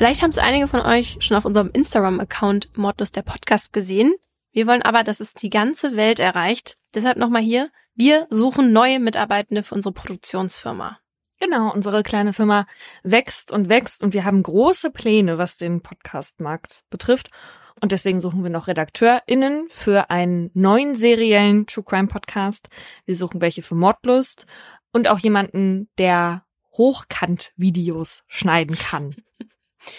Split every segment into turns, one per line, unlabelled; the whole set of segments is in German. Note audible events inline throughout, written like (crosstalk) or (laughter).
Vielleicht haben es einige von euch schon auf unserem Instagram-Account Mordlos der Podcast gesehen. Wir wollen aber, dass es die ganze Welt erreicht. Deshalb nochmal hier. Wir suchen neue Mitarbeitende für unsere Produktionsfirma.
Genau, unsere kleine Firma wächst und wächst und wir haben große Pläne, was den Podcastmarkt betrifft. Und deswegen suchen wir noch RedakteurInnen für einen neuen seriellen True Crime Podcast. Wir suchen welche für Mordlust und auch jemanden, der Hochkant-Videos schneiden kann.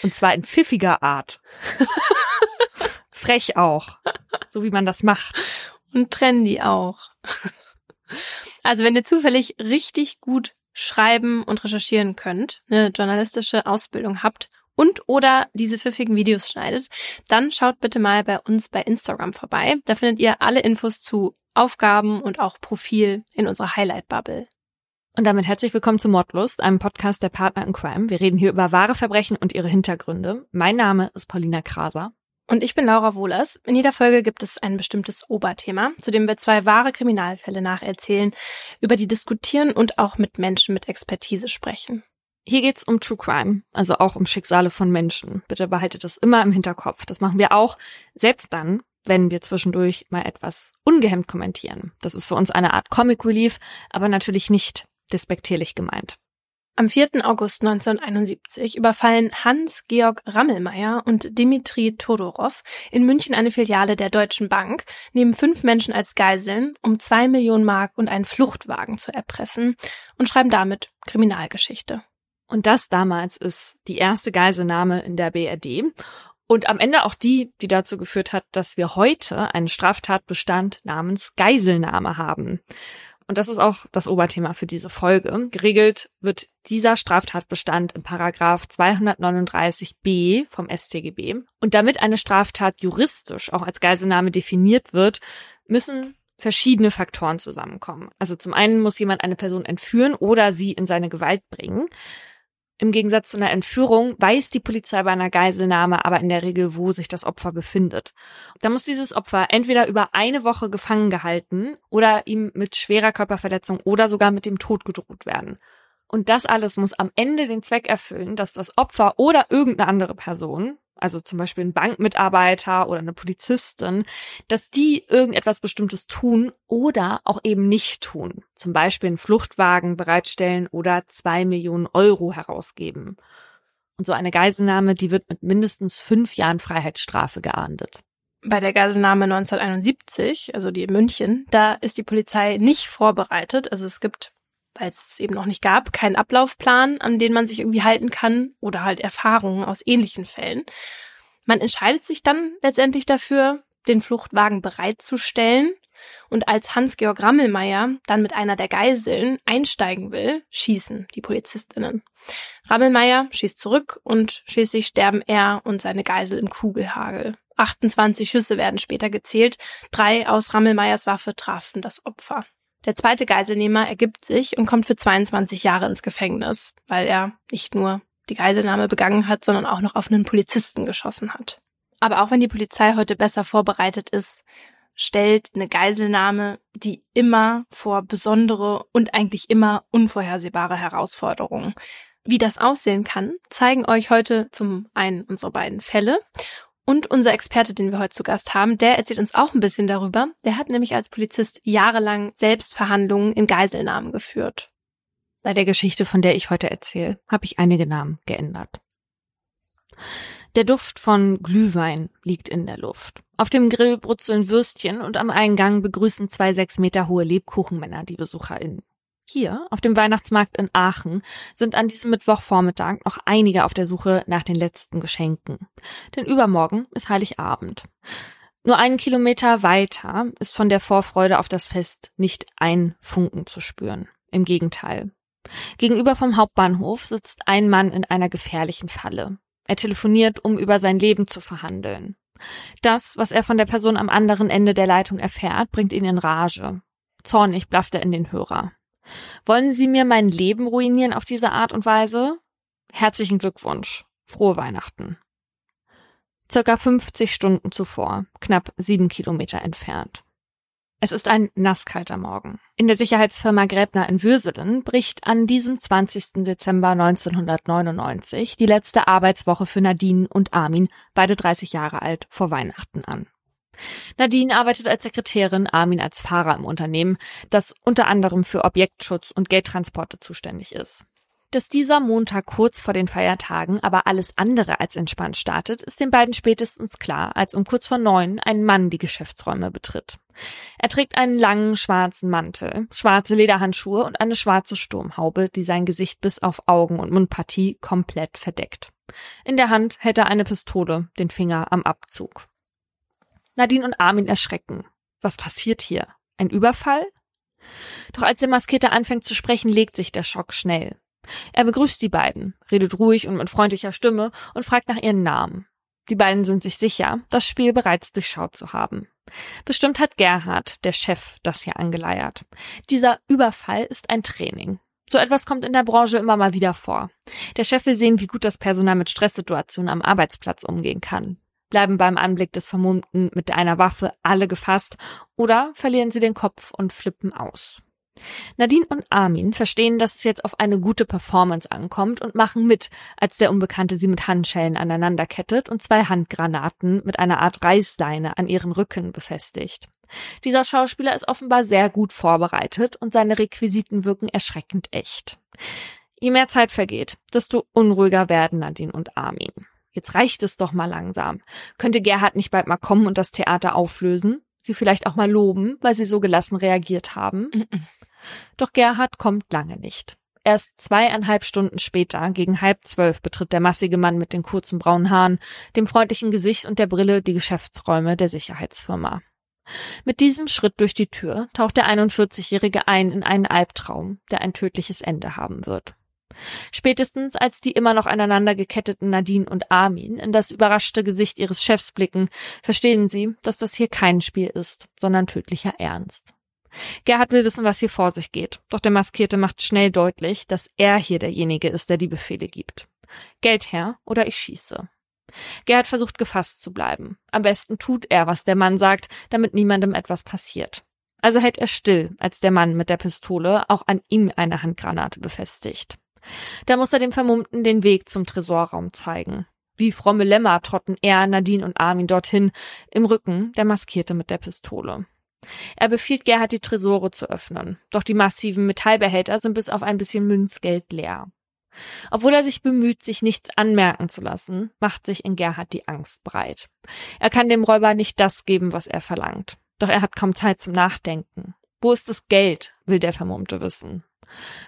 Und zwar in pfiffiger Art. (laughs) Frech auch. So wie man das macht.
Und trendy auch. Also wenn ihr zufällig richtig gut schreiben und recherchieren könnt, eine journalistische Ausbildung habt und oder diese pfiffigen Videos schneidet, dann schaut bitte mal bei uns bei Instagram vorbei. Da findet ihr alle Infos zu Aufgaben und auch Profil in unserer Highlight Bubble.
Und damit herzlich willkommen zu Mordlust, einem Podcast der Partner in Crime. Wir reden hier über wahre Verbrechen und ihre Hintergründe. Mein Name ist Paulina Kraser.
Und ich bin Laura Wohlers. In jeder Folge gibt es ein bestimmtes Oberthema, zu dem wir zwei wahre Kriminalfälle nacherzählen, über die diskutieren und auch mit Menschen mit Expertise sprechen.
Hier geht's um True Crime, also auch um Schicksale von Menschen. Bitte behaltet das immer im Hinterkopf. Das machen wir auch, selbst dann, wenn wir zwischendurch mal etwas ungehemmt kommentieren. Das ist für uns eine Art Comic Relief, aber natürlich nicht despektierlich gemeint.
Am 4. August 1971 überfallen Hans-Georg Rammelmeier und Dimitri Todorow in München eine Filiale der Deutschen Bank, nehmen fünf Menschen als Geiseln, um zwei Millionen Mark und einen Fluchtwagen zu erpressen und schreiben damit Kriminalgeschichte.
Und das damals ist die erste Geiselnahme in der BRD und am Ende auch die, die dazu geführt hat, dass wir heute einen Straftatbestand namens Geiselnahme haben und das ist auch das Oberthema für diese Folge, geregelt wird dieser Straftatbestand im Paragraph 239b vom StGB. Und damit eine Straftat juristisch auch als Geiselnahme definiert wird, müssen verschiedene Faktoren zusammenkommen. Also zum einen muss jemand eine Person entführen oder sie in seine Gewalt bringen. Im Gegensatz zu einer Entführung weiß die Polizei bei einer Geiselnahme aber in der Regel, wo sich das Opfer befindet. Da muss dieses Opfer entweder über eine Woche gefangen gehalten oder ihm mit schwerer Körperverletzung oder sogar mit dem Tod gedroht werden. Und das alles muss am Ende den Zweck erfüllen, dass das Opfer oder irgendeine andere Person, also zum Beispiel ein Bankmitarbeiter oder eine Polizistin, dass die irgendetwas Bestimmtes tun oder auch eben nicht tun. Zum Beispiel einen Fluchtwagen bereitstellen oder zwei Millionen Euro herausgeben. Und so eine Geiselnahme, die wird mit mindestens fünf Jahren Freiheitsstrafe geahndet.
Bei der Geiselnahme 1971, also die in München, da ist die Polizei nicht vorbereitet. Also es gibt weil es eben noch nicht gab, keinen Ablaufplan, an den man sich irgendwie halten kann oder halt Erfahrungen aus ähnlichen Fällen. Man entscheidet sich dann letztendlich dafür, den Fluchtwagen bereitzustellen und als Hans-Georg Rammelmeier dann mit einer der Geiseln einsteigen will, schießen die Polizistinnen. Rammelmeier schießt zurück und schließlich sterben er und seine Geisel im Kugelhagel. 28 Schüsse werden später gezählt, drei aus Rammelmeiers Waffe trafen das Opfer. Der zweite Geiselnehmer ergibt sich und kommt für 22 Jahre ins Gefängnis, weil er nicht nur die Geiselnahme begangen hat, sondern auch noch auf einen Polizisten geschossen hat. Aber auch wenn die Polizei heute besser vorbereitet ist, stellt eine Geiselnahme die immer vor besondere und eigentlich immer unvorhersehbare Herausforderungen. Wie das aussehen kann, zeigen euch heute zum einen unsere beiden Fälle und unser Experte, den wir heute zu Gast haben, der erzählt uns auch ein bisschen darüber. Der hat nämlich als Polizist jahrelang Selbstverhandlungen in Geiselnahmen geführt.
Bei der Geschichte, von der ich heute erzähle, habe ich einige Namen geändert. Der Duft von Glühwein liegt in der Luft. Auf dem Grill brutzeln Würstchen und am Eingang begrüßen zwei sechs Meter hohe Lebkuchenmänner die BesucherInnen. Hier, auf dem Weihnachtsmarkt in Aachen, sind an diesem Mittwochvormittag noch einige auf der Suche nach den letzten Geschenken. Denn übermorgen ist Heiligabend. Nur einen Kilometer weiter ist von der Vorfreude auf das Fest nicht ein Funken zu spüren. Im Gegenteil. Gegenüber vom Hauptbahnhof sitzt ein Mann in einer gefährlichen Falle. Er telefoniert, um über sein Leben zu verhandeln. Das, was er von der Person am anderen Ende der Leitung erfährt, bringt ihn in Rage. Zornig blafft er in den Hörer. Wollen Sie mir mein Leben ruinieren auf diese Art und Weise? Herzlichen Glückwunsch. Frohe Weihnachten. Circa 50 Stunden zuvor, knapp sieben Kilometer entfernt. Es ist ein nasskalter Morgen. In der Sicherheitsfirma Gräbner in Würselen bricht an diesem 20. Dezember 1999 die letzte Arbeitswoche für Nadine und Armin, beide 30 Jahre alt, vor Weihnachten an. Nadine arbeitet als Sekretärin, Armin als Fahrer im Unternehmen, das unter anderem für Objektschutz und Geldtransporte zuständig ist. Dass dieser Montag kurz vor den Feiertagen aber alles andere als entspannt startet, ist den beiden spätestens klar, als um kurz vor neun ein Mann die Geschäftsräume betritt. Er trägt einen langen schwarzen Mantel, schwarze Lederhandschuhe und eine schwarze Sturmhaube, die sein Gesicht bis auf Augen und Mundpartie komplett verdeckt. In der Hand hält er eine Pistole, den Finger am Abzug. Nadine und Armin erschrecken. Was passiert hier? Ein Überfall? Doch als der Maskierte anfängt zu sprechen, legt sich der Schock schnell. Er begrüßt die beiden, redet ruhig und mit freundlicher Stimme und fragt nach ihren Namen. Die beiden sind sich sicher, das Spiel bereits durchschaut zu haben. Bestimmt hat Gerhard, der Chef, das hier angeleiert. Dieser Überfall ist ein Training. So etwas kommt in der Branche immer mal wieder vor. Der Chef will sehen, wie gut das Personal mit Stresssituationen am Arbeitsplatz umgehen kann. Bleiben beim Anblick des Vermummten mit einer Waffe alle gefasst oder verlieren sie den Kopf und flippen aus. Nadine und Armin verstehen, dass es jetzt auf eine gute Performance ankommt und machen mit, als der Unbekannte sie mit Handschellen aneinander kettet und zwei Handgranaten mit einer Art Reißleine an ihren Rücken befestigt. Dieser Schauspieler ist offenbar sehr gut vorbereitet und seine Requisiten wirken erschreckend echt. Je mehr Zeit vergeht, desto unruhiger werden Nadine und Armin. Jetzt reicht es doch mal langsam. Könnte Gerhard nicht bald mal kommen und das Theater auflösen? Sie vielleicht auch mal loben, weil sie so gelassen reagiert haben? Doch Gerhard kommt lange nicht. Erst zweieinhalb Stunden später, gegen halb zwölf, betritt der massige Mann mit den kurzen braunen Haaren, dem freundlichen Gesicht und der Brille die Geschäftsräume der Sicherheitsfirma. Mit diesem Schritt durch die Tür taucht der 41-Jährige ein in einen Albtraum, der ein tödliches Ende haben wird. Spätestens als die immer noch aneinander geketteten Nadine und Armin in das überraschte Gesicht ihres Chefs blicken, verstehen sie, dass das hier kein Spiel ist, sondern tödlicher Ernst. Gerhard will wissen, was hier vor sich geht, doch der Maskierte macht schnell deutlich, dass er hier derjenige ist, der die Befehle gibt. Geld her oder ich schieße. Gerhard versucht gefasst zu bleiben. Am besten tut er, was der Mann sagt, damit niemandem etwas passiert. Also hält er still, als der Mann mit der Pistole auch an ihm eine Handgranate befestigt. Da muss er dem Vermummten den Weg zum Tresorraum zeigen. Wie fromme Lämmer trotten er, Nadine und Armin dorthin, im Rücken der Maskierte mit der Pistole. Er befiehlt Gerhard, die Tresore zu öffnen, doch die massiven Metallbehälter sind bis auf ein bisschen Münzgeld leer. Obwohl er sich bemüht, sich nichts anmerken zu lassen, macht sich in Gerhard die Angst breit. Er kann dem Räuber nicht das geben, was er verlangt. Doch er hat kaum Zeit zum Nachdenken. Wo ist das Geld, will der Vermummte wissen.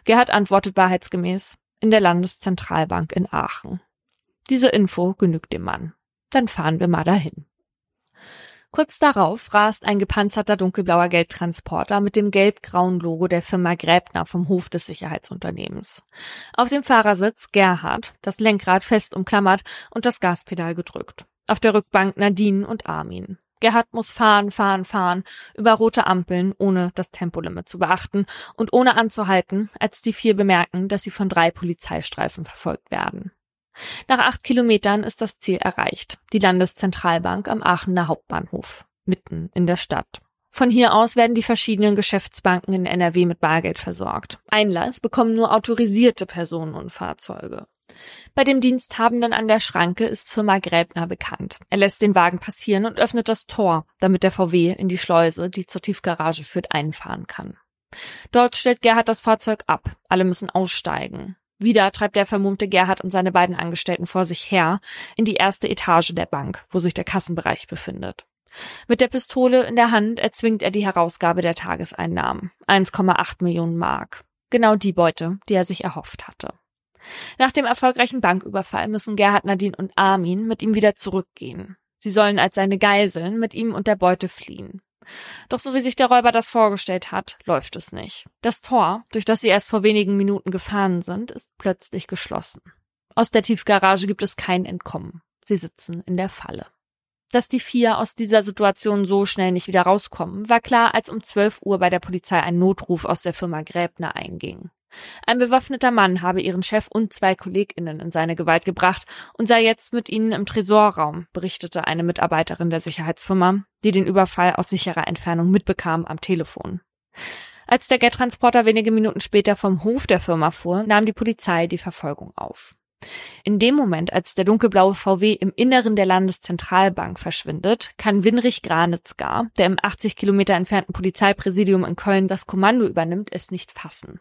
Gerhard antwortet wahrheitsgemäß in der Landeszentralbank in Aachen. Diese Info genügt dem Mann. Dann fahren wir mal dahin. Kurz darauf rast ein gepanzerter dunkelblauer Geldtransporter mit dem gelb-grauen Logo der Firma Gräbner vom Hof des Sicherheitsunternehmens. Auf dem Fahrersitz Gerhard, das Lenkrad fest umklammert und das Gaspedal gedrückt. Auf der Rückbank Nadine und Armin. Gerhard muss fahren, fahren, fahren, über rote Ampeln, ohne das Tempolimit zu beachten und ohne anzuhalten, als die vier bemerken, dass sie von drei Polizeistreifen verfolgt werden. Nach acht Kilometern ist das Ziel erreicht, die Landeszentralbank am Aachener Hauptbahnhof, mitten in der Stadt. Von hier aus werden die verschiedenen Geschäftsbanken in NRW mit Bargeld versorgt. Einlass bekommen nur autorisierte Personen und Fahrzeuge. Bei dem Diensthabenden an der Schranke ist Firma Gräbner bekannt. Er lässt den Wagen passieren und öffnet das Tor, damit der VW in die Schleuse, die zur Tiefgarage führt, einfahren kann. Dort stellt Gerhard das Fahrzeug ab. Alle müssen aussteigen. Wieder treibt der vermummte Gerhard und seine beiden Angestellten vor sich her in die erste Etage der Bank, wo sich der Kassenbereich befindet. Mit der Pistole in der Hand erzwingt er die Herausgabe der Tageseinnahmen. 1,8 Millionen Mark. Genau die Beute, die er sich erhofft hatte. Nach dem erfolgreichen Banküberfall müssen Gerhard Nadine und Armin mit ihm wieder zurückgehen. Sie sollen als seine Geiseln mit ihm und der Beute fliehen. Doch so wie sich der Räuber das vorgestellt hat, läuft es nicht. Das Tor, durch das sie erst vor wenigen Minuten gefahren sind, ist plötzlich geschlossen. Aus der Tiefgarage gibt es kein Entkommen. Sie sitzen in der Falle. Dass die vier aus dieser Situation so schnell nicht wieder rauskommen, war klar, als um 12 Uhr bei der Polizei ein Notruf aus der Firma Gräbner einging. Ein bewaffneter Mann habe ihren Chef und zwei KollegInnen in seine Gewalt gebracht und sei jetzt mit ihnen im Tresorraum, berichtete eine Mitarbeiterin der Sicherheitsfirma, die den Überfall aus sicherer Entfernung mitbekam am Telefon. Als der Geldtransporter wenige Minuten später vom Hof der Firma fuhr, nahm die Polizei die Verfolgung auf. In dem Moment, als der dunkelblaue VW im Inneren der Landeszentralbank verschwindet, kann Winrich Granitzgar, der im 80 Kilometer entfernten Polizeipräsidium in Köln das Kommando übernimmt, es nicht fassen.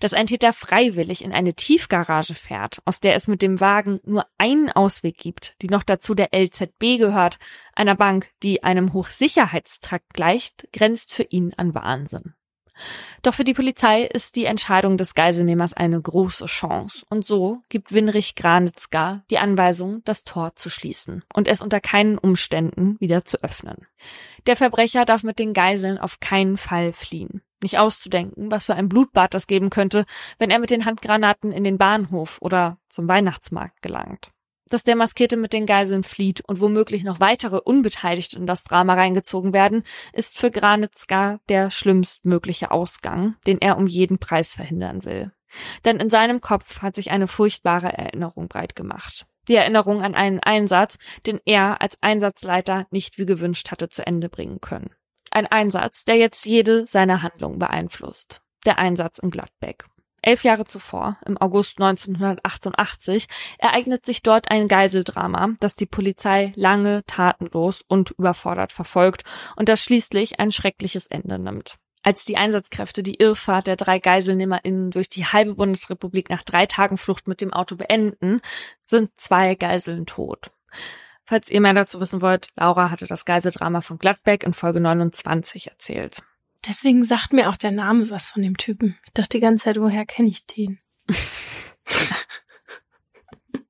Dass ein Täter freiwillig in eine Tiefgarage fährt, aus der es mit dem Wagen nur einen Ausweg gibt, die noch dazu der LZB gehört, einer Bank, die einem Hochsicherheitstrakt gleicht, grenzt für ihn an Wahnsinn. Doch für die Polizei ist die Entscheidung des Geiselnehmers eine große Chance. Und so gibt Winrich Granitzka die Anweisung, das Tor zu schließen und es unter keinen Umständen wieder zu öffnen. Der Verbrecher darf mit den Geiseln auf keinen Fall fliehen. Nicht auszudenken, was für ein Blutbad das geben könnte, wenn er mit den Handgranaten in den Bahnhof oder zum Weihnachtsmarkt gelangt dass der Maskierte mit den Geiseln flieht und womöglich noch weitere Unbeteiligte in das Drama reingezogen werden, ist für Granitzka der schlimmstmögliche Ausgang, den er um jeden Preis verhindern will. Denn in seinem Kopf hat sich eine furchtbare Erinnerung breit gemacht. Die Erinnerung an einen Einsatz, den er als Einsatzleiter nicht wie gewünscht hatte zu Ende bringen können. Ein Einsatz, der jetzt jede seiner Handlungen beeinflusst. Der Einsatz in Gladbeck. Elf Jahre zuvor, im August 1988, ereignet sich dort ein Geiseldrama, das die Polizei lange tatenlos und überfordert verfolgt und das schließlich ein schreckliches Ende nimmt. Als die Einsatzkräfte die Irrfahrt der drei GeiselnehmerInnen durch die halbe Bundesrepublik nach drei Tagen Flucht mit dem Auto beenden, sind zwei Geiseln tot. Falls ihr mehr dazu wissen wollt, Laura hatte das Geiseldrama von Gladbeck in Folge 29 erzählt.
Deswegen sagt mir auch der Name was von dem Typen. Ich dachte die ganze Zeit, woher kenne ich den? (laughs)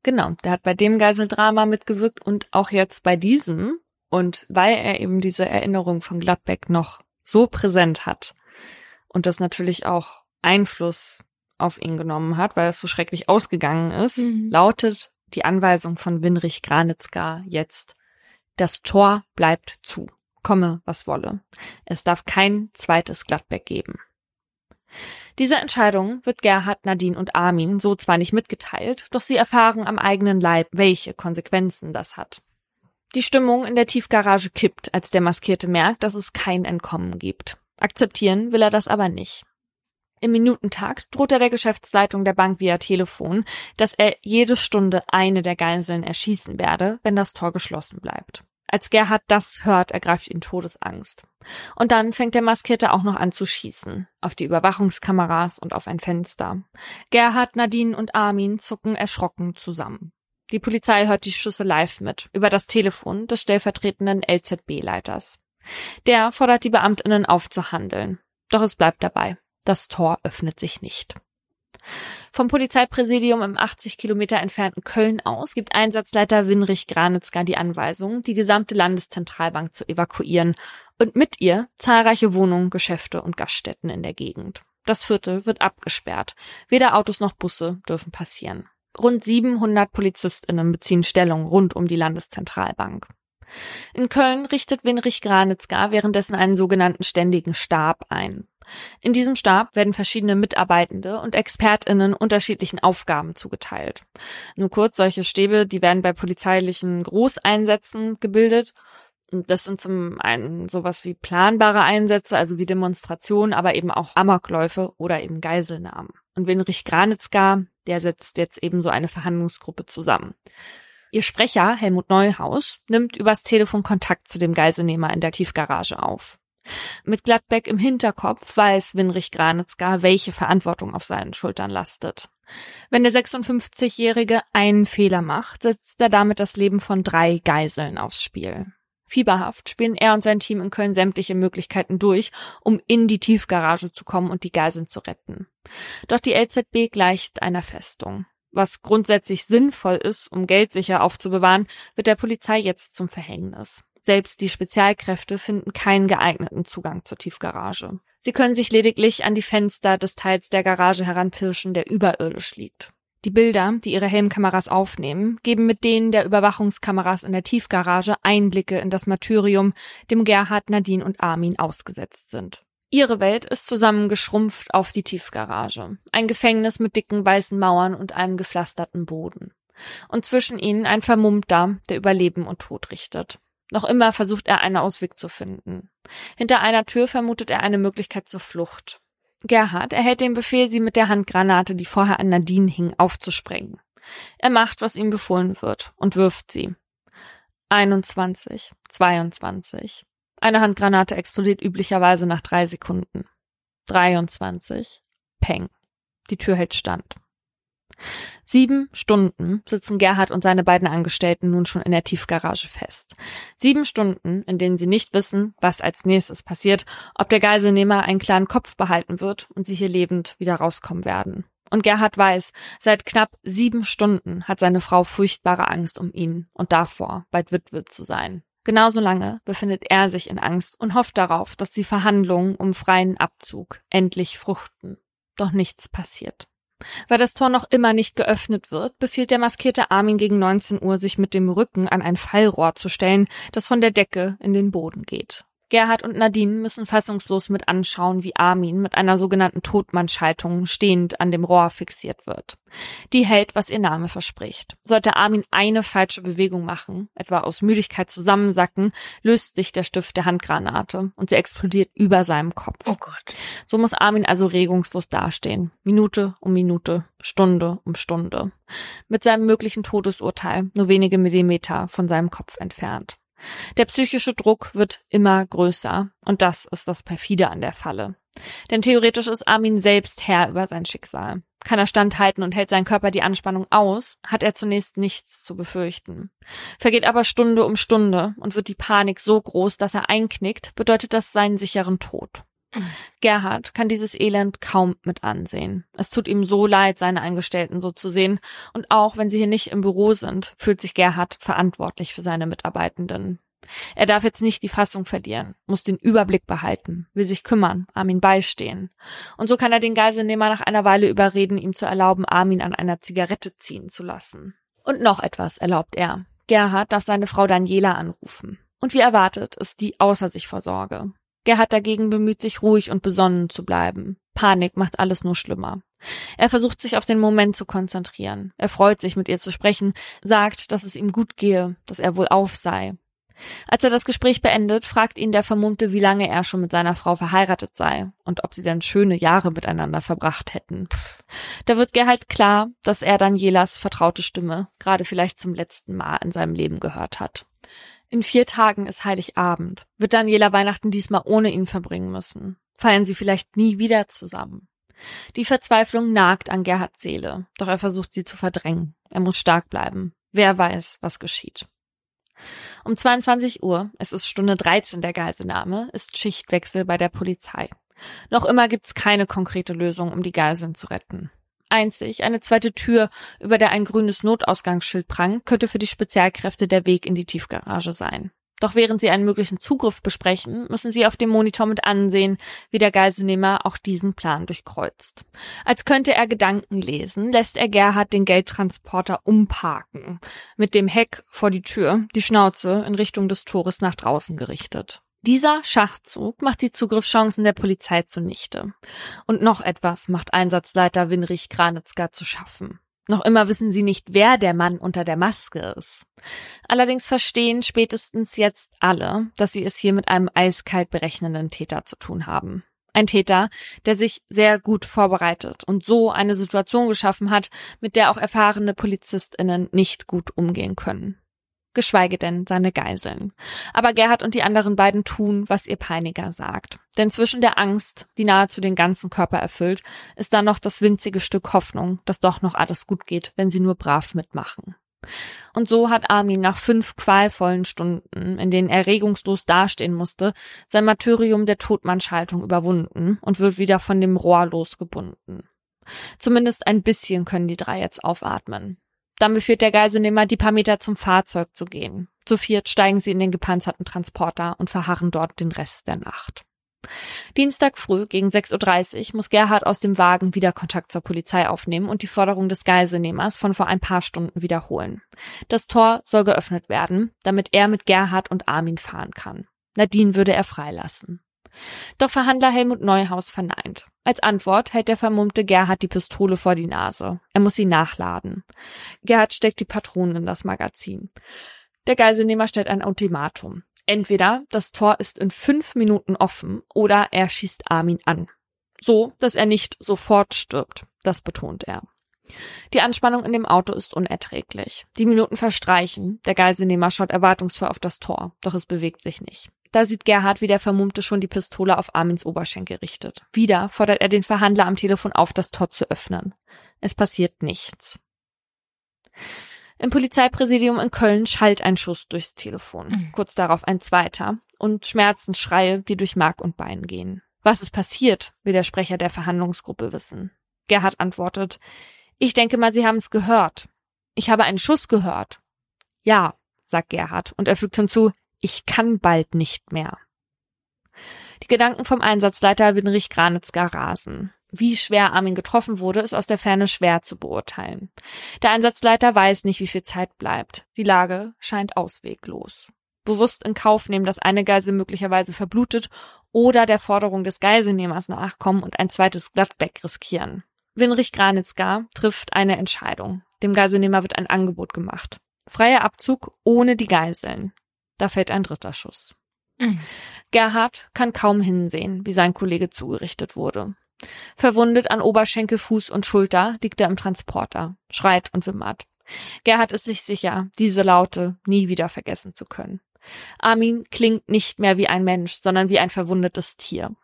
genau, der hat bei dem Geiseldrama mitgewirkt und auch jetzt bei diesem. Und weil er eben diese Erinnerung von Gladbeck noch so präsent hat und das natürlich auch Einfluss auf ihn genommen hat, weil es so schrecklich ausgegangen ist, mhm. lautet die Anweisung von Winrich Granitzka jetzt, das Tor bleibt zu komme, was wolle. Es darf kein zweites Gladbeck geben. Diese Entscheidung wird Gerhard, Nadine und Armin so zwar nicht mitgeteilt, doch sie erfahren am eigenen Leib, welche Konsequenzen das hat. Die Stimmung in der Tiefgarage kippt, als der Maskierte merkt, dass es kein Entkommen gibt. Akzeptieren will er das aber nicht. Im Minutentakt droht er der Geschäftsleitung der Bank via Telefon, dass er jede Stunde eine der Geiseln erschießen werde, wenn das Tor geschlossen bleibt. Als Gerhard das hört, ergreift ihn Todesangst. Und dann fängt der Maskierte auch noch an zu schießen. Auf die Überwachungskameras und auf ein Fenster. Gerhard, Nadine und Armin zucken erschrocken zusammen. Die Polizei hört die Schüsse live mit, über das Telefon des stellvertretenden LZB-Leiters. Der fordert die Beamtinnen auf zu handeln. Doch es bleibt dabei. Das Tor öffnet sich nicht. Vom Polizeipräsidium im 80 Kilometer entfernten Köln aus gibt Einsatzleiter Winrich Granitzka die Anweisung, die gesamte Landeszentralbank zu evakuieren und mit ihr zahlreiche Wohnungen, Geschäfte und Gaststätten in der Gegend. Das Viertel wird abgesperrt. Weder Autos noch Busse dürfen passieren. Rund 700 PolizistInnen beziehen Stellung rund um die Landeszentralbank. In Köln richtet Winrich Granitzka währenddessen einen sogenannten ständigen Stab ein. In diesem Stab werden verschiedene Mitarbeitende und ExpertInnen unterschiedlichen Aufgaben zugeteilt. Nur kurz, solche Stäbe, die werden bei polizeilichen Großeinsätzen gebildet. Und das sind zum einen sowas wie planbare Einsätze, also wie Demonstrationen, aber eben auch Amokläufe oder eben Geiselnahmen. Und Winrich Granitzka, der setzt jetzt eben so eine Verhandlungsgruppe zusammen. Ihr Sprecher, Helmut Neuhaus, nimmt übers Telefon Kontakt zu dem Geiselnehmer in der Tiefgarage auf. Mit Gladbeck im Hinterkopf weiß Winrich Granitzka, welche Verantwortung auf seinen Schultern lastet. Wenn der 56-Jährige einen Fehler macht, setzt er damit das Leben von drei Geiseln aufs Spiel. Fieberhaft spielen er und sein Team in Köln sämtliche Möglichkeiten durch, um in die Tiefgarage zu kommen und die Geiseln zu retten. Doch die LZB gleicht einer Festung. Was grundsätzlich sinnvoll ist, um Geld sicher aufzubewahren, wird der Polizei jetzt zum Verhängnis. Selbst die Spezialkräfte finden keinen geeigneten Zugang zur Tiefgarage. Sie können sich lediglich an die Fenster des Teils der Garage heranpirschen, der überirdisch liegt. Die Bilder, die ihre Helmkameras aufnehmen, geben mit denen der Überwachungskameras in der Tiefgarage Einblicke in das Martyrium, dem Gerhard, Nadine und Armin ausgesetzt sind. Ihre Welt ist zusammengeschrumpft auf die Tiefgarage. Ein Gefängnis mit dicken weißen Mauern und einem gepflasterten Boden. Und zwischen ihnen ein Vermummter, der über Leben und Tod richtet. Noch immer versucht er einen Ausweg zu finden. Hinter einer Tür vermutet er eine Möglichkeit zur Flucht. Gerhard erhält den Befehl, sie mit der Handgranate, die vorher an Nadine hing, aufzusprengen. Er macht, was ihm befohlen wird und wirft sie. 21, 22. Eine Handgranate explodiert üblicherweise nach drei Sekunden. 23. Peng. Die Tür hält stand. Sieben Stunden sitzen Gerhard und seine beiden Angestellten nun schon in der Tiefgarage fest. Sieben Stunden, in denen sie nicht wissen, was als nächstes passiert, ob der Geiselnehmer einen klaren Kopf behalten wird und sie hier lebend wieder rauskommen werden. Und Gerhard weiß, seit knapp sieben Stunden hat seine Frau furchtbare Angst um ihn und davor, bald Witwe zu sein. Genauso lange befindet er sich in Angst und hofft darauf, dass die Verhandlungen um freien Abzug endlich fruchten. Doch nichts passiert. Weil das Tor noch immer nicht geöffnet wird, befiehlt der maskierte Armin gegen 19 Uhr, sich mit dem Rücken an ein Fallrohr zu stellen, das von der Decke in den Boden geht. Gerhard und Nadine müssen fassungslos mit anschauen, wie Armin mit einer sogenannten Todmannschaltung stehend an dem Rohr fixiert wird. Die hält, was ihr Name verspricht. Sollte Armin eine falsche Bewegung machen, etwa aus Müdigkeit zusammensacken, löst sich der Stift der Handgranate und sie explodiert über seinem Kopf.
Oh Gott.
So muss Armin also regungslos dastehen. Minute um Minute, Stunde um Stunde. Mit seinem möglichen Todesurteil nur wenige Millimeter von seinem Kopf entfernt. Der psychische Druck wird immer größer und das ist das perfide an der Falle. Denn theoretisch ist Armin selbst Herr über sein Schicksal. Kann er standhalten und hält sein Körper die Anspannung aus, hat er zunächst nichts zu befürchten. Vergeht aber Stunde um Stunde und wird die Panik so groß, dass er einknickt, bedeutet das seinen sicheren Tod. Gerhard kann dieses Elend kaum mit ansehen. Es tut ihm so leid, seine Angestellten so zu sehen, und auch wenn sie hier nicht im Büro sind, fühlt sich Gerhard verantwortlich für seine Mitarbeitenden. Er darf jetzt nicht die Fassung verlieren, muss den Überblick behalten, will sich kümmern, Armin beistehen. Und so kann er den Geiselnehmer nach einer Weile überreden, ihm zu erlauben, Armin an einer Zigarette ziehen zu lassen. Und noch etwas erlaubt er. Gerhard darf seine Frau Daniela anrufen. Und wie erwartet ist die außer sich vor Sorge. Gerhard dagegen bemüht sich ruhig und besonnen zu bleiben. Panik macht alles nur schlimmer. Er versucht sich auf den Moment zu konzentrieren. Er freut sich, mit ihr zu sprechen, sagt, dass es ihm gut gehe, dass er wohl auf sei. Als er das Gespräch beendet, fragt ihn der Vermummte, wie lange er schon mit seiner Frau verheiratet sei und ob sie denn schöne Jahre miteinander verbracht hätten. Da wird Gerhard klar, dass er Danielas vertraute Stimme gerade vielleicht zum letzten Mal in seinem Leben gehört hat. In vier Tagen ist Heiligabend. Wird Daniela Weihnachten diesmal ohne ihn verbringen müssen? Feiern sie vielleicht nie wieder zusammen? Die Verzweiflung nagt an Gerhards Seele, doch er versucht sie zu verdrängen. Er muss stark bleiben. Wer weiß, was geschieht. Um 22 Uhr, es ist Stunde 13 der Geiselnahme, ist Schichtwechsel bei der Polizei. Noch immer gibt's keine konkrete Lösung, um die Geiseln zu retten einzig eine zweite Tür, über der ein grünes Notausgangsschild prang, könnte für die Spezialkräfte der Weg in die Tiefgarage sein. Doch während sie einen möglichen Zugriff besprechen, müssen sie auf dem Monitor mit ansehen, wie der Geiselnehmer auch diesen Plan durchkreuzt. Als könnte er Gedanken lesen, lässt er Gerhard den Geldtransporter umparken, mit dem Heck vor die Tür, die Schnauze in Richtung des Tores nach draußen gerichtet. Dieser Schachzug macht die Zugriffschancen der Polizei zunichte. Und noch etwas macht Einsatzleiter Winrich Granitzka zu schaffen. Noch immer wissen sie nicht, wer der Mann unter der Maske ist. Allerdings verstehen spätestens jetzt alle, dass sie es hier mit einem eiskalt berechnenden Täter zu tun haben. Ein Täter, der sich sehr gut vorbereitet und so eine Situation geschaffen hat, mit der auch erfahrene Polizistinnen nicht gut umgehen können geschweige denn seine Geiseln. Aber Gerhard und die anderen beiden tun, was ihr Peiniger sagt. Denn zwischen der Angst, die nahezu den ganzen Körper erfüllt, ist da noch das winzige Stück Hoffnung, dass doch noch alles gut geht, wenn sie nur brav mitmachen. Und so hat Armin nach fünf qualvollen Stunden, in denen er regungslos dastehen musste, sein Martyrium der Todmannschaltung überwunden und wird wieder von dem Rohr losgebunden. Zumindest ein bisschen können die drei jetzt aufatmen. Dann befiehlt der Geiselnehmer, die paar Meter zum Fahrzeug zu gehen. Zu viert steigen sie in den gepanzerten Transporter und verharren dort den Rest der Nacht. Dienstag früh gegen 6.30 Uhr muss Gerhard aus dem Wagen wieder Kontakt zur Polizei aufnehmen und die Forderung des Geiselnehmers von vor ein paar Stunden wiederholen. Das Tor soll geöffnet werden, damit er mit Gerhard und Armin fahren kann. Nadine würde er freilassen. Doch Verhandler Helmut Neuhaus verneint. Als Antwort hält der vermummte Gerhard die Pistole vor die Nase. Er muss sie nachladen. Gerhard steckt die Patronen in das Magazin. Der Geiselnehmer stellt ein Ultimatum. Entweder das Tor ist in fünf Minuten offen oder er schießt Armin an. So, dass er nicht sofort stirbt. Das betont er. Die Anspannung in dem Auto ist unerträglich. Die Minuten verstreichen. Der Geiselnehmer schaut erwartungsvoll auf das Tor, doch es bewegt sich nicht. Da sieht Gerhard, wie der Vermummte schon die Pistole auf Armins Oberschenkel richtet. Wieder fordert er den Verhandler am Telefon auf, das Tor zu öffnen. Es passiert nichts. Im Polizeipräsidium in Köln schallt ein Schuss durchs Telefon. Mhm. Kurz darauf ein zweiter und Schmerzensschreie, die durch Mark und Bein gehen. Was ist passiert, will der Sprecher der Verhandlungsgruppe wissen. Gerhard antwortet, ich denke mal, Sie haben es gehört. Ich habe einen Schuss gehört. Ja, sagt Gerhard, und er fügt hinzu, ich kann bald nicht mehr. Die Gedanken vom Einsatzleiter Winrich Granitzka rasen. Wie schwer Armin getroffen wurde, ist aus der Ferne schwer zu beurteilen. Der Einsatzleiter weiß nicht, wie viel Zeit bleibt. Die Lage scheint ausweglos. Bewusst in Kauf nehmen, dass eine Geisel möglicherweise verblutet oder der Forderung des Geiselnehmers nachkommen und ein zweites Glattbeck riskieren. Winrich Granitzka trifft eine Entscheidung. Dem Geiselnehmer wird ein Angebot gemacht. Freier Abzug ohne die Geiseln. Da fällt ein dritter Schuss. Mhm. Gerhard kann kaum hinsehen, wie sein Kollege zugerichtet wurde. Verwundet an Oberschenkel, Fuß und Schulter liegt er im Transporter, schreit und wimmert. Gerhard ist sich sicher, diese Laute nie wieder vergessen zu können. Armin klingt nicht mehr wie ein Mensch, sondern wie ein verwundetes Tier.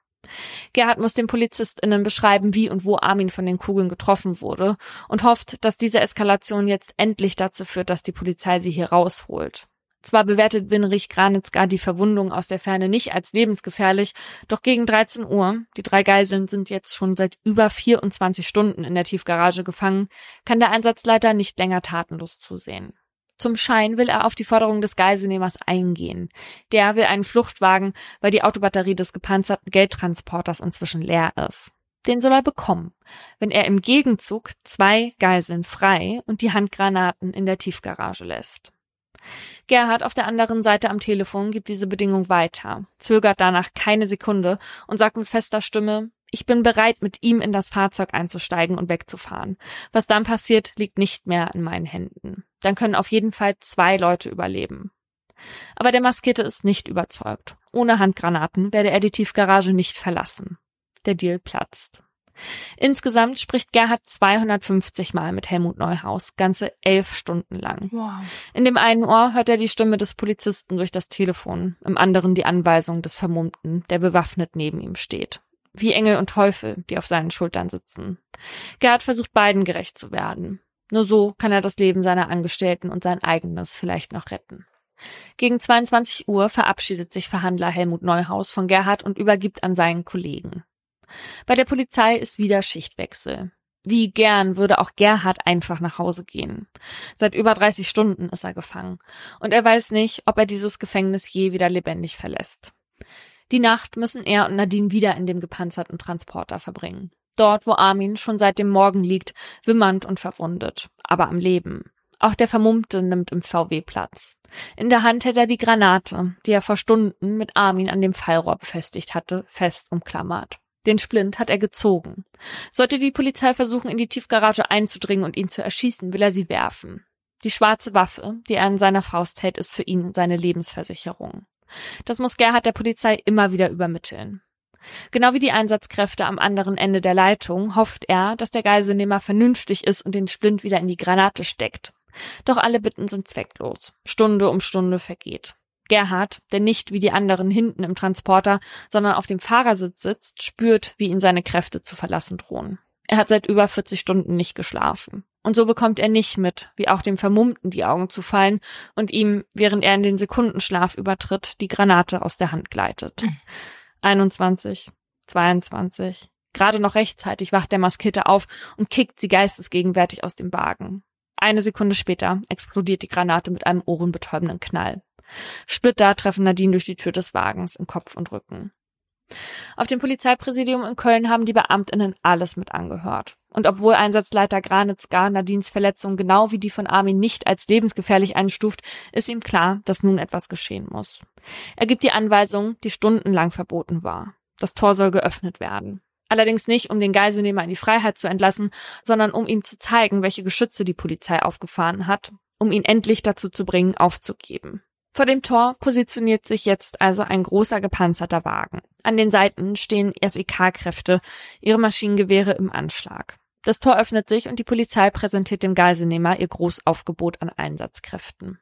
Gerhard muss den PolizistInnen beschreiben, wie und wo Armin von den Kugeln getroffen wurde und hofft, dass diese Eskalation jetzt endlich dazu führt, dass die Polizei sie hier rausholt. Zwar bewertet Winrich Granitzka die Verwundung aus der Ferne nicht als lebensgefährlich, doch gegen 13 Uhr, die drei Geiseln sind jetzt schon seit über 24 Stunden in der Tiefgarage gefangen, kann der Einsatzleiter nicht länger tatenlos zusehen. Zum Schein will er auf die Forderung des Geiselnehmers eingehen. Der will einen Fluchtwagen, weil die Autobatterie des gepanzerten Geldtransporters inzwischen leer ist. Den soll er bekommen, wenn er im Gegenzug zwei Geiseln frei und die Handgranaten in der Tiefgarage lässt. Gerhard auf der anderen Seite am Telefon gibt diese Bedingung weiter, zögert danach keine Sekunde und sagt mit fester Stimme, ich bin bereit, mit ihm in das Fahrzeug einzusteigen und wegzufahren. Was dann passiert, liegt nicht mehr in meinen Händen. Dann können auf jeden Fall zwei Leute überleben. Aber der Maskierte ist nicht überzeugt. Ohne Handgranaten werde er die Tiefgarage nicht verlassen. Der Deal platzt. Insgesamt spricht Gerhard 250 Mal mit Helmut Neuhaus, ganze elf Stunden lang. Wow. In dem einen Ohr hört er die Stimme des Polizisten durch das Telefon, im anderen die Anweisung des Vermummten, der bewaffnet neben ihm steht wie Engel und Teufel, die auf seinen Schultern sitzen. Gerhard versucht beiden gerecht zu werden. Nur so kann er das Leben seiner Angestellten und sein eigenes vielleicht noch retten. Gegen 22 Uhr verabschiedet sich Verhandler Helmut Neuhaus von Gerhard und übergibt an seinen Kollegen. Bei der Polizei ist wieder Schichtwechsel. Wie gern würde auch Gerhard einfach nach Hause gehen. Seit über 30 Stunden ist er gefangen. Und er weiß nicht, ob er dieses Gefängnis je wieder lebendig verlässt. Die Nacht müssen er und Nadine wieder in dem gepanzerten Transporter verbringen. Dort, wo Armin schon seit dem Morgen liegt, wimmernd und verwundet, aber am Leben. Auch der Vermummte nimmt im VW Platz. In der Hand hält er die Granate, die er vor Stunden mit Armin an dem Fallrohr befestigt hatte, fest umklammert. Den Splint hat er gezogen. Sollte die Polizei versuchen, in die Tiefgarage einzudringen und ihn zu erschießen, will er sie werfen. Die schwarze Waffe, die er in seiner Faust hält, ist für ihn seine Lebensversicherung. Das muss Gerhard der Polizei immer wieder übermitteln. Genau wie die Einsatzkräfte am anderen Ende der Leitung hofft er, dass der Geiselnehmer vernünftig ist und den Splint wieder in die Granate steckt. Doch alle Bitten sind zwecklos. Stunde um Stunde vergeht. Gerhard, der nicht wie die anderen hinten im Transporter, sondern auf dem Fahrersitz sitzt, spürt, wie ihn seine Kräfte zu verlassen drohen. Er hat seit über 40 Stunden nicht geschlafen. Und so bekommt er nicht mit, wie auch dem Vermummten die Augen zu fallen und ihm, während er in den Sekundenschlaf übertritt, die Granate aus der Hand gleitet. 21, 22. Gerade noch rechtzeitig wacht der Maskierte auf und kickt sie geistesgegenwärtig aus dem Wagen. Eine Sekunde später explodiert die Granate mit einem ohrenbetäubenden Knall. Splitter treffen Nadine durch die Tür des Wagens in Kopf und Rücken. Auf dem Polizeipräsidium in Köln haben die Beamtinnen alles mit angehört. Und obwohl Einsatzleiter Granitzgar Nadines Verletzung genau wie die von Armin nicht als lebensgefährlich einstuft, ist ihm klar, dass nun etwas geschehen muss. Er gibt die Anweisung, die stundenlang verboten war. Das Tor soll geöffnet werden. Allerdings nicht, um den Geiselnehmer in die Freiheit zu entlassen, sondern um ihm zu zeigen, welche Geschütze die Polizei aufgefahren hat, um ihn endlich dazu zu bringen, aufzugeben. Vor dem Tor positioniert sich jetzt also ein großer gepanzerter Wagen. An den Seiten stehen SEK-Kräfte, ihre Maschinengewehre im Anschlag. Das Tor öffnet sich und die Polizei präsentiert dem Geiselnehmer ihr Großaufgebot an Einsatzkräften.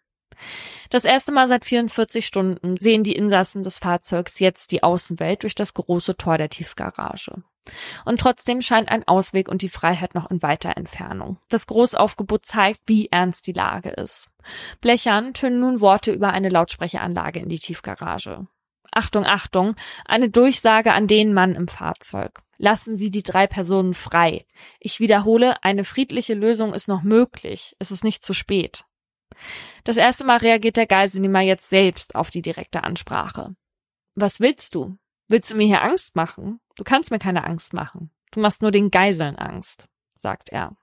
Das erste Mal seit 44 Stunden sehen die Insassen des Fahrzeugs jetzt die Außenwelt durch das große Tor der Tiefgarage. Und trotzdem scheint ein Ausweg und die Freiheit noch in weiter Entfernung. Das Großaufgebot zeigt, wie ernst die Lage ist. Blechern tönen nun Worte über eine Lautsprecheranlage in die Tiefgarage. Achtung, Achtung, eine Durchsage an den Mann im Fahrzeug. Lassen Sie die drei Personen frei. Ich wiederhole, eine friedliche Lösung ist noch möglich. Es ist nicht zu spät. Das erste Mal reagiert der Geiselnehmer jetzt selbst auf die direkte Ansprache. Was willst du? Willst du mir hier Angst machen? Du kannst mir keine Angst machen. Du machst nur den Geiseln Angst, sagt er.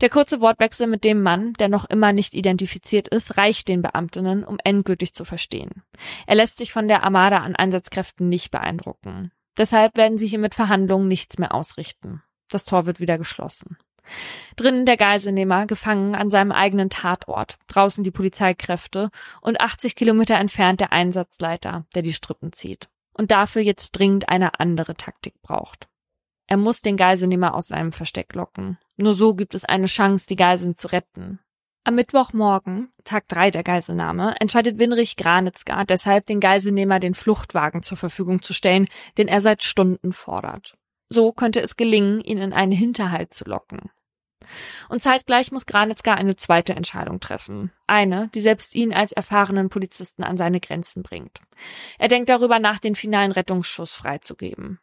Der kurze Wortwechsel mit dem Mann, der noch immer nicht identifiziert ist, reicht den Beamtinnen, um endgültig zu verstehen. Er lässt sich von der Armada an Einsatzkräften nicht beeindrucken. Deshalb werden sie hier mit Verhandlungen nichts mehr ausrichten. Das Tor wird wieder geschlossen. Drinnen der Geiselnehmer, gefangen an seinem eigenen Tatort, draußen die Polizeikräfte und 80 Kilometer entfernt der Einsatzleiter, der die Strippen zieht. Und dafür jetzt dringend eine andere Taktik braucht. Er muss den Geiselnehmer aus seinem Versteck locken. Nur so gibt es eine Chance, die Geiseln zu retten. Am Mittwochmorgen, Tag drei der Geiselnahme, entscheidet Winrich Granitzgar deshalb, den Geiselnehmer den Fluchtwagen zur Verfügung zu stellen, den er seit Stunden fordert. So könnte es gelingen, ihn in einen Hinterhalt zu locken. Und zeitgleich muss Granitzgar eine zweite Entscheidung treffen. Eine, die selbst ihn als erfahrenen Polizisten an seine Grenzen bringt. Er denkt darüber nach, den finalen Rettungsschuss freizugeben.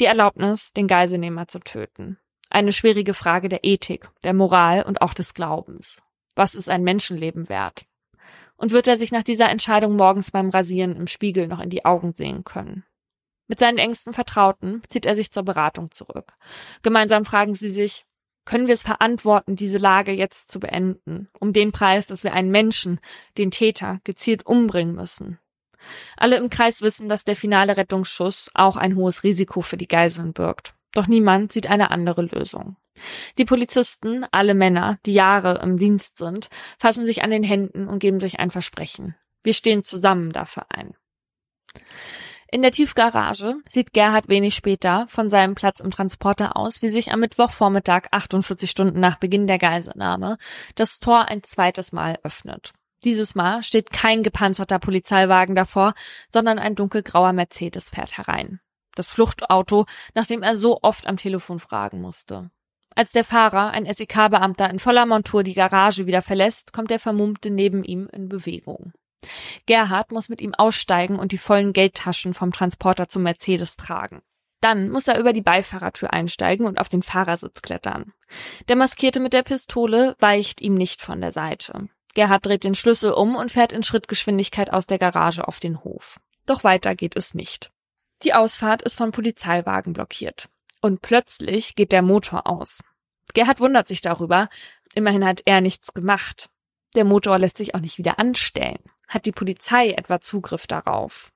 Die Erlaubnis, den Geiselnehmer zu töten. Eine schwierige Frage der Ethik, der Moral und auch des Glaubens. Was ist ein Menschenleben wert? Und wird er sich nach dieser Entscheidung morgens beim Rasieren im Spiegel noch in die Augen sehen können? Mit seinen engsten Vertrauten zieht er sich zur Beratung zurück. Gemeinsam fragen sie sich, können wir es verantworten, diese Lage jetzt zu beenden, um den Preis, dass wir einen Menschen, den Täter, gezielt umbringen müssen? Alle im Kreis wissen, dass der finale Rettungsschuss auch ein hohes Risiko für die Geiseln birgt. Doch niemand sieht eine andere Lösung. Die Polizisten, alle Männer, die Jahre im Dienst sind, fassen sich an den Händen und geben sich ein Versprechen. Wir stehen zusammen dafür ein. In der Tiefgarage sieht Gerhard wenig später von seinem Platz im Transporter aus, wie sich am Mittwochvormittag 48 Stunden nach Beginn der Geiselnahme das Tor ein zweites Mal öffnet. Dieses Mal steht kein gepanzerter Polizeiwagen davor, sondern ein dunkelgrauer Mercedes fährt herein. Das Fluchtauto, nach dem er so oft am Telefon fragen musste. Als der Fahrer, ein SEK-Beamter in voller Montur, die Garage wieder verlässt, kommt der Vermummte neben ihm in Bewegung. Gerhard muss mit ihm aussteigen und die vollen Geldtaschen vom Transporter zum Mercedes tragen. Dann muss er über die Beifahrertür einsteigen und auf den Fahrersitz klettern. Der Maskierte mit der Pistole weicht ihm nicht von der Seite. Gerhard dreht den Schlüssel um und fährt in Schrittgeschwindigkeit aus der Garage auf den Hof. Doch weiter geht es nicht. Die Ausfahrt ist von Polizeiwagen blockiert. Und plötzlich geht der Motor aus. Gerhard wundert sich darüber. Immerhin hat er nichts gemacht. Der Motor lässt sich auch nicht wieder anstellen. Hat die Polizei etwa Zugriff darauf?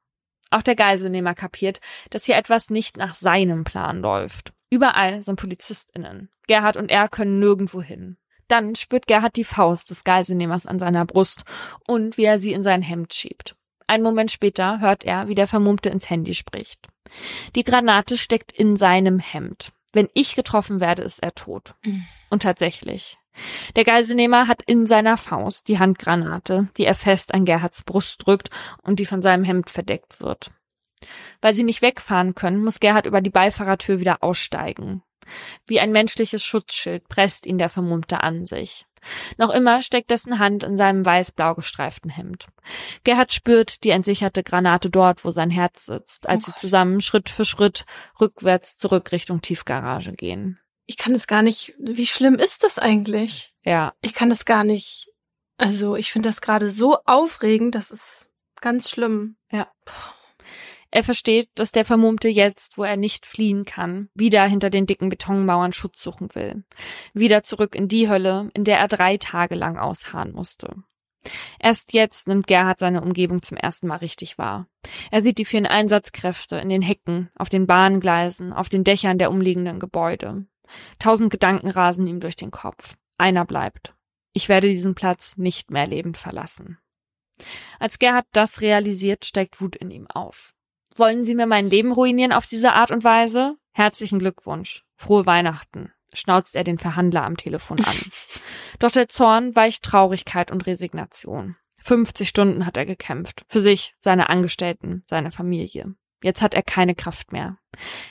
Auch der Geiselnehmer kapiert, dass hier etwas nicht nach seinem Plan läuft. Überall sind PolizistInnen. Gerhard und er können nirgendwo hin. Dann spürt Gerhard die Faust des Geiselnehmers an seiner Brust und wie er sie in sein Hemd schiebt. Ein Moment später hört er, wie der Vermummte ins Handy spricht. Die Granate steckt in seinem Hemd. Wenn ich getroffen werde, ist er tot. Mhm. Und tatsächlich. Der Geiselnehmer hat in seiner Faust die Handgranate, die er fest an Gerhards Brust drückt und die von seinem Hemd verdeckt wird. Weil sie nicht wegfahren können, muss Gerhard über die Beifahrertür wieder aussteigen. Wie ein menschliches Schutzschild presst ihn der Vermummte an sich. Noch immer steckt dessen Hand in seinem weiß-blau gestreiften Hemd. Gerhard spürt die entsicherte Granate dort, wo sein Herz sitzt, als oh sie zusammen Schritt für Schritt rückwärts zurück Richtung Tiefgarage gehen.
Ich kann es gar nicht. Wie schlimm ist das eigentlich?
Ja.
Ich kann das gar nicht. Also, ich finde das gerade so aufregend, das ist ganz schlimm.
Ja. Er versteht, dass der Vermummte jetzt, wo er nicht fliehen kann, wieder hinter den dicken Betonmauern Schutz suchen will. Wieder zurück in die Hölle, in der er drei Tage lang ausharren musste. Erst jetzt nimmt Gerhard seine Umgebung zum ersten Mal richtig wahr. Er sieht die vielen Einsatzkräfte in den Hecken, auf den Bahngleisen, auf den Dächern der umliegenden Gebäude. Tausend Gedanken rasen ihm durch den Kopf. Einer bleibt. Ich werde diesen Platz nicht mehr lebend verlassen. Als Gerhard das realisiert, steigt Wut in ihm auf. Wollen Sie mir mein Leben ruinieren auf diese Art und Weise? Herzlichen Glückwunsch. Frohe Weihnachten, schnauzt er den Verhandler am Telefon an. (laughs) Doch der Zorn weicht Traurigkeit und Resignation. 50 Stunden hat er gekämpft. Für sich, seine Angestellten, seine Familie. Jetzt hat er keine Kraft mehr.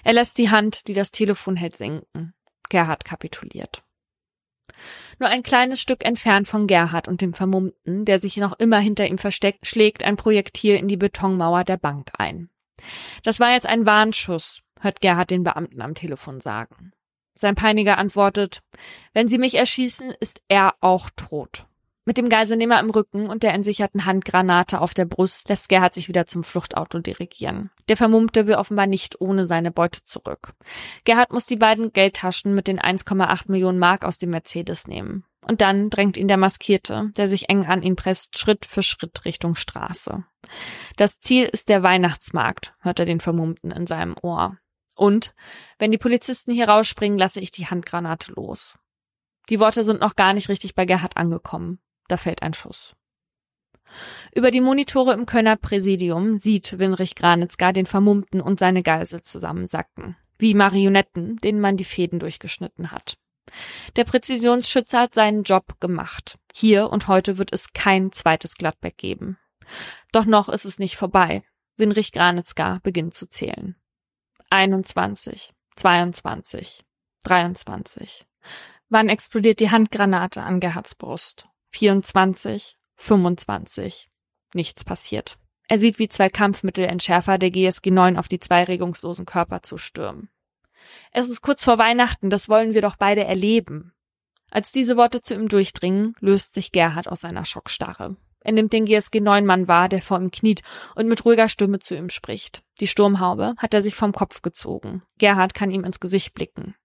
Er lässt die Hand, die das Telefon hält, sinken. Gerhard kapituliert. Nur ein kleines Stück entfernt von Gerhard und dem Vermummten, der sich noch immer hinter ihm versteckt, schlägt ein Projektil in die Betonmauer der Bank ein. Das war jetzt ein Warnschuss, hört Gerhard den Beamten am Telefon sagen. Sein Peiniger antwortet, wenn Sie mich erschießen, ist er auch tot. Mit dem Geiselnehmer im Rücken und der entsicherten Handgranate auf der Brust lässt Gerhard sich wieder zum Fluchtauto dirigieren. Der Vermummte will offenbar nicht ohne seine Beute zurück. Gerhard muss die beiden Geldtaschen mit den 1,8 Millionen Mark aus dem Mercedes nehmen. Und dann drängt ihn der Maskierte, der sich eng an ihn presst, Schritt für Schritt Richtung Straße. Das Ziel ist der Weihnachtsmarkt, hört er den Vermummten in seinem Ohr. Und wenn die Polizisten hier rausspringen, lasse ich die Handgranate los. Die Worte sind noch gar nicht richtig bei Gerhard angekommen. Da fällt ein Schuss. Über die Monitore im Kölner Präsidium sieht Winrich Granitzka den Vermummten und seine Geisel zusammensacken, wie Marionetten, denen man die Fäden durchgeschnitten hat. Der Präzisionsschütze hat seinen Job gemacht. Hier und heute wird es kein zweites Gladbeck geben. Doch noch ist es nicht vorbei. Winrich Granitzka beginnt zu zählen. 21, 22, 23. Wann explodiert die Handgranate an Gerhards Brust? 24, 25. Nichts passiert. Er sieht, wie zwei Kampfmittelentschärfer der GSG 9 auf die zwei regungslosen Körper zustürmen. Es ist kurz vor Weihnachten, das wollen wir doch beide erleben. Als diese Worte zu ihm durchdringen, löst sich Gerhard aus seiner Schockstarre. Er nimmt den GSG 9 Mann wahr, der vor ihm kniet und mit ruhiger Stimme zu ihm spricht. Die Sturmhaube hat er sich vom Kopf gezogen. Gerhard kann ihm ins Gesicht blicken.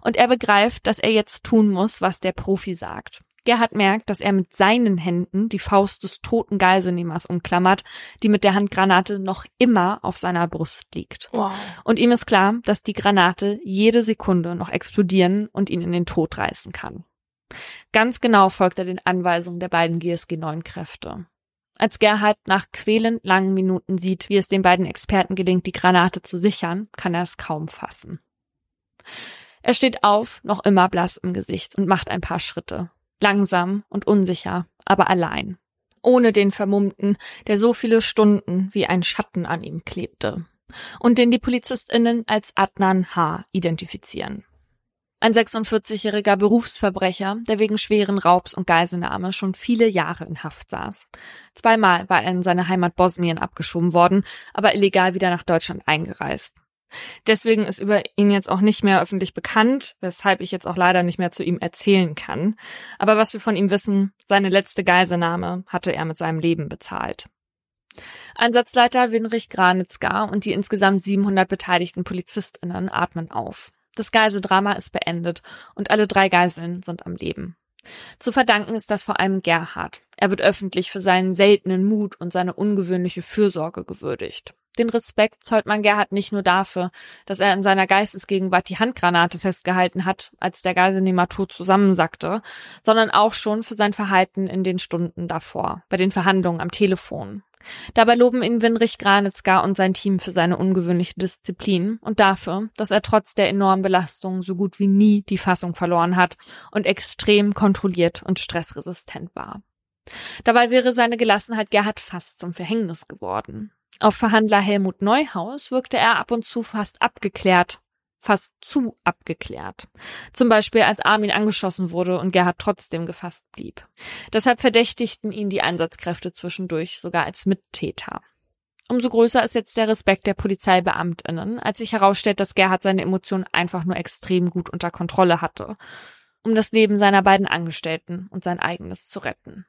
Und er begreift, dass er jetzt tun muss, was der Profi sagt. Gerhard merkt, dass er mit seinen Händen die Faust des toten Geiselnehmers umklammert, die mit der Handgranate noch immer auf seiner Brust liegt. Wow. Und ihm ist klar, dass die Granate jede Sekunde noch explodieren und ihn in den Tod reißen kann. Ganz genau folgt er den Anweisungen der beiden GSG 9 Kräfte. Als Gerhard nach quälend langen Minuten sieht, wie es den beiden Experten gelingt, die Granate zu sichern, kann er es kaum fassen. Er steht auf, noch immer blass im Gesicht und macht ein paar Schritte. Langsam und unsicher, aber allein. Ohne den Vermummten, der so viele Stunden wie ein Schatten an ihm klebte. Und den die PolizistInnen als Adnan H. identifizieren. Ein 46-jähriger Berufsverbrecher, der wegen schweren Raubs und Geiselnahme schon viele Jahre in Haft saß. Zweimal war er in seine Heimat Bosnien abgeschoben worden, aber illegal wieder nach Deutschland eingereist. Deswegen ist über ihn jetzt auch nicht mehr öffentlich bekannt, weshalb ich jetzt auch leider nicht mehr zu ihm erzählen kann. Aber was wir von ihm wissen, seine letzte Geiselnahme hatte er mit seinem Leben bezahlt. Einsatzleiter Winrich Granitzka und die insgesamt 700 beteiligten PolizistInnen atmen auf. Das Geiseldrama ist beendet und alle drei Geiseln sind am Leben. Zu verdanken ist das vor allem Gerhard. Er wird öffentlich für seinen seltenen Mut und seine ungewöhnliche Fürsorge gewürdigt. Den Respekt zollt man Gerhard nicht nur dafür, dass er in seiner Geistesgegenwart die Handgranate festgehalten hat, als der Geiselnehmer tot zusammensackte, sondern auch schon für sein Verhalten in den Stunden davor, bei den Verhandlungen am Telefon. Dabei loben ihn Winrich Granitzka und sein Team für seine ungewöhnliche Disziplin und dafür, dass er trotz der enormen Belastung so gut wie nie die Fassung verloren hat und extrem kontrolliert und stressresistent war. Dabei wäre seine Gelassenheit Gerhard fast zum Verhängnis geworden. Auf Verhandler Helmut Neuhaus wirkte er ab und zu fast abgeklärt fast zu abgeklärt. Zum Beispiel als Armin angeschossen wurde und Gerhard trotzdem gefasst blieb. Deshalb verdächtigten ihn die Einsatzkräfte zwischendurch sogar als Mittäter. Umso größer ist jetzt der Respekt der Polizeibeamtinnen, als sich herausstellt, dass Gerhard seine Emotionen einfach nur extrem gut unter Kontrolle hatte, um das Leben seiner beiden Angestellten und sein eigenes zu retten.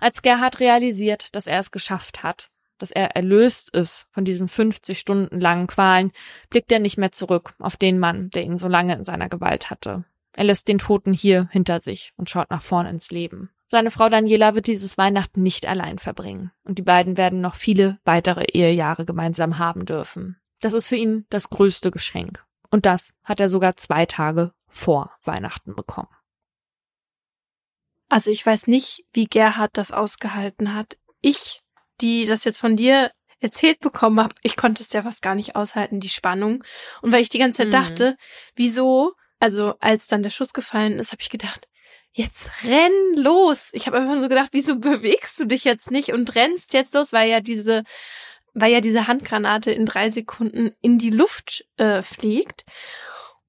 Als Gerhard realisiert, dass er es geschafft hat, dass er erlöst ist von diesen 50 Stunden langen Qualen, blickt er nicht mehr zurück auf den Mann, der ihn so lange in seiner Gewalt hatte. Er lässt den Toten hier hinter sich und schaut nach vorn ins Leben. Seine Frau Daniela wird dieses Weihnachten nicht allein verbringen und die beiden werden noch viele weitere Ehejahre gemeinsam haben dürfen. Das ist für ihn das größte Geschenk. Und das hat er sogar zwei Tage vor Weihnachten bekommen.
Also ich weiß nicht, wie Gerhard das ausgehalten hat. Ich, die das jetzt von dir erzählt bekommen habe, ich konnte es ja fast gar nicht aushalten, die Spannung. Und weil ich die ganze Zeit mhm. dachte, wieso, also als dann der Schuss gefallen ist, habe ich gedacht, jetzt renn los. Ich habe einfach so gedacht, wieso bewegst du dich jetzt nicht und rennst jetzt los, weil ja diese, weil ja diese Handgranate in drei Sekunden in die Luft äh, fliegt.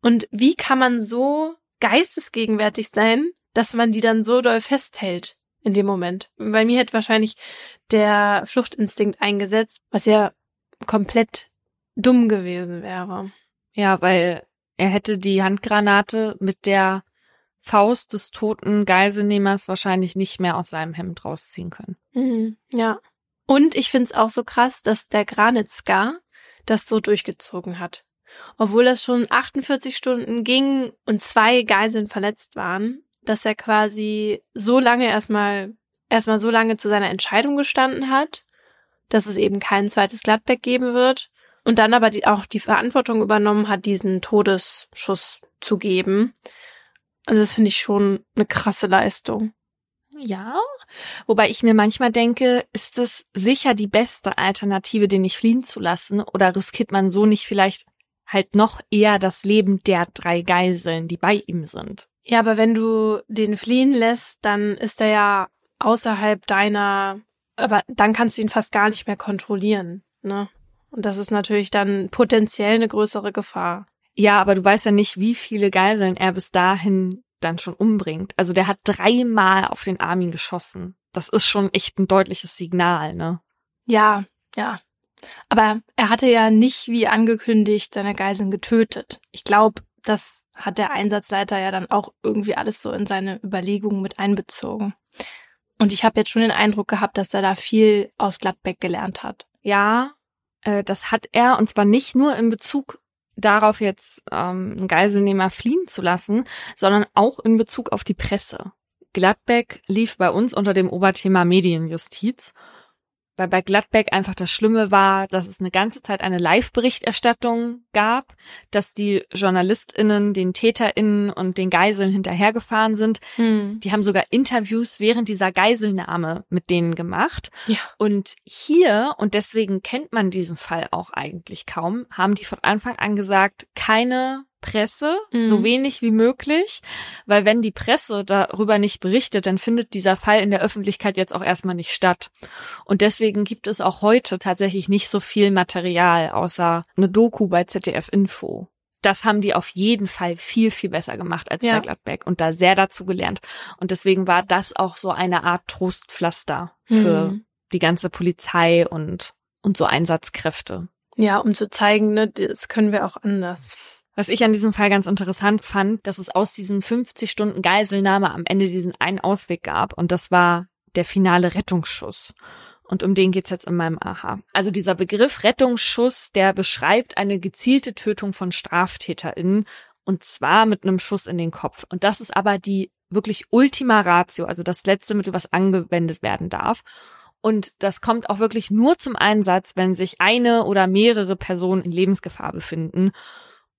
Und wie kann man so geistesgegenwärtig sein, dass man die dann so doll festhält in dem Moment? Bei mir hätte wahrscheinlich der Fluchtinstinkt eingesetzt, was ja komplett dumm gewesen wäre.
Ja, weil er hätte die Handgranate mit der Faust des toten Geiselnehmers wahrscheinlich nicht mehr aus seinem Hemd rausziehen können.
Mhm, ja. Und ich finde es auch so krass, dass der Granitzka das so durchgezogen hat. Obwohl das schon 48 Stunden ging und zwei Geiseln verletzt waren, dass er quasi so lange erstmal, erstmal so lange zu seiner Entscheidung gestanden hat, dass es eben kein zweites Gladbeck geben wird und dann aber die, auch die Verantwortung übernommen hat, diesen Todesschuss zu geben. Also das finde ich schon eine krasse Leistung.
Ja, wobei ich mir manchmal denke, ist es sicher die beste Alternative, den nicht fliehen zu lassen, oder riskiert man so nicht vielleicht halt noch eher das Leben der drei Geiseln, die bei ihm sind?
Ja, aber wenn du den fliehen lässt, dann ist er ja außerhalb deiner, aber dann kannst du ihn fast gar nicht mehr kontrollieren, ne? Und das ist natürlich dann potenziell eine größere Gefahr.
Ja, aber du weißt ja nicht, wie viele Geiseln er bis dahin dann schon umbringt. Also der hat dreimal auf den Armin geschossen. Das ist schon echt ein deutliches Signal, ne?
Ja, ja. Aber er hatte ja nicht, wie angekündigt, seine Geiseln getötet. Ich glaube, das hat der Einsatzleiter ja dann auch irgendwie alles so in seine Überlegungen mit einbezogen. Und ich habe jetzt schon den Eindruck gehabt, dass er da viel aus Gladbeck gelernt hat.
Ja, äh, das hat er, und zwar nicht nur in Bezug darauf jetzt ähm, einen Geiselnehmer fliehen zu lassen, sondern auch in Bezug auf die Presse. Gladbeck lief bei uns unter dem Oberthema Medienjustiz weil bei Gladbeck einfach das Schlimme war, dass es eine ganze Zeit eine Live-Berichterstattung gab, dass die JournalistInnen den TäterInnen und den Geiseln hinterhergefahren sind. Hm. Die haben sogar Interviews während dieser Geiselnahme mit denen gemacht.
Ja.
Und hier, und deswegen kennt man diesen Fall auch eigentlich kaum, haben die von Anfang an gesagt, keine Presse, mhm. so wenig wie möglich, weil wenn die Presse darüber nicht berichtet, dann findet dieser Fall in der Öffentlichkeit jetzt auch erstmal nicht statt. Und deswegen gibt es auch heute tatsächlich nicht so viel Material außer eine Doku bei ZDF Info. Das haben die auf jeden Fall viel, viel besser gemacht als ja. bei Gladbeck und da sehr dazu gelernt. Und deswegen war das auch so eine Art Trostpflaster für mhm. die ganze Polizei und, und so Einsatzkräfte.
Ja, um zu zeigen, ne, das können wir auch anders.
Was ich an diesem Fall ganz interessant fand, dass es aus diesen 50 Stunden Geiselnahme am Ende diesen einen Ausweg gab und das war der finale Rettungsschuss. Und um den geht's jetzt in meinem Aha. Also dieser Begriff Rettungsschuss, der beschreibt eine gezielte Tötung von StraftäterInnen und zwar mit einem Schuss in den Kopf. Und das ist aber die wirklich Ultima Ratio, also das letzte Mittel, was angewendet werden darf. Und das kommt auch wirklich nur zum Einsatz, wenn sich eine oder mehrere Personen in Lebensgefahr befinden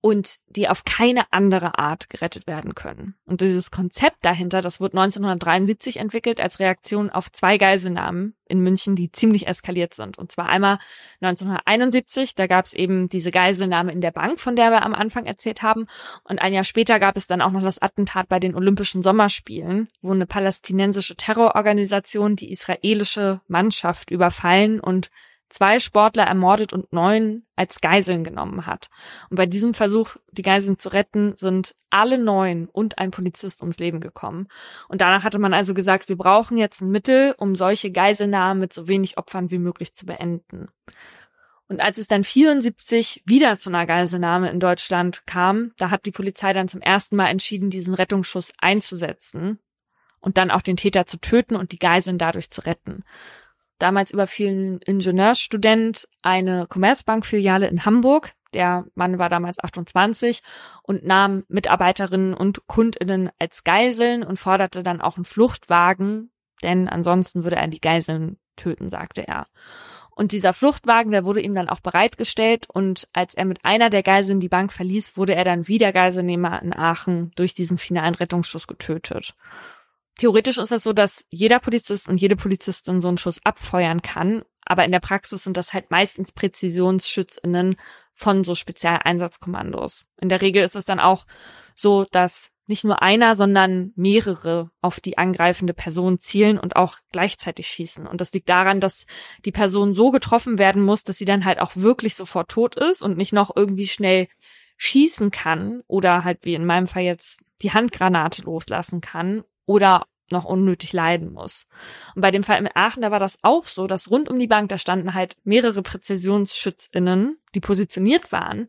und die auf keine andere Art gerettet werden können. Und dieses Konzept dahinter, das wurde 1973 entwickelt als Reaktion auf zwei Geiselnahmen in München, die ziemlich eskaliert sind. Und zwar einmal 1971, da gab es eben diese Geiselnahme in der Bank, von der wir am Anfang erzählt haben. Und ein Jahr später gab es dann auch noch das Attentat bei den Olympischen Sommerspielen, wo eine palästinensische Terrororganisation die israelische Mannschaft überfallen und zwei Sportler ermordet und neun als Geiseln genommen hat. Und bei diesem Versuch, die Geiseln zu retten, sind alle neun und ein Polizist ums Leben gekommen. Und danach hatte man also gesagt, wir brauchen jetzt ein Mittel, um solche Geiselnahmen mit so wenig Opfern wie möglich zu beenden. Und als es dann 74 wieder zu einer Geiselnahme in Deutschland kam, da hat die Polizei dann zum ersten Mal entschieden, diesen Rettungsschuss einzusetzen und dann auch den Täter zu töten und die Geiseln dadurch zu retten. Damals überfiel ein Ingenieursstudent eine Commerzbank-Filiale in Hamburg. Der Mann war damals 28 und nahm Mitarbeiterinnen und Kundinnen als Geiseln und forderte dann auch einen Fluchtwagen, denn ansonsten würde er die Geiseln töten, sagte er. Und dieser Fluchtwagen, der wurde ihm dann auch bereitgestellt und als er mit einer der Geiseln die Bank verließ, wurde er dann wieder Geiselnehmer in Aachen durch diesen finalen Rettungsschuss getötet. Theoretisch ist das so, dass jeder Polizist und jede Polizistin so einen Schuss abfeuern kann, aber in der Praxis sind das halt meistens Präzisionsschützinnen von so Spezialeinsatzkommandos. In der Regel ist es dann auch so, dass nicht nur einer, sondern mehrere auf die angreifende Person zielen und auch gleichzeitig schießen. Und das liegt daran, dass die Person so getroffen werden muss, dass sie dann halt auch wirklich sofort tot ist und nicht noch irgendwie schnell schießen kann oder halt wie in meinem Fall jetzt die Handgranate loslassen kann oder noch unnötig leiden muss. Und bei dem Fall in Aachen, da war das auch so, dass rund um die Bank, da standen halt mehrere PräzisionsschützInnen, die positioniert waren.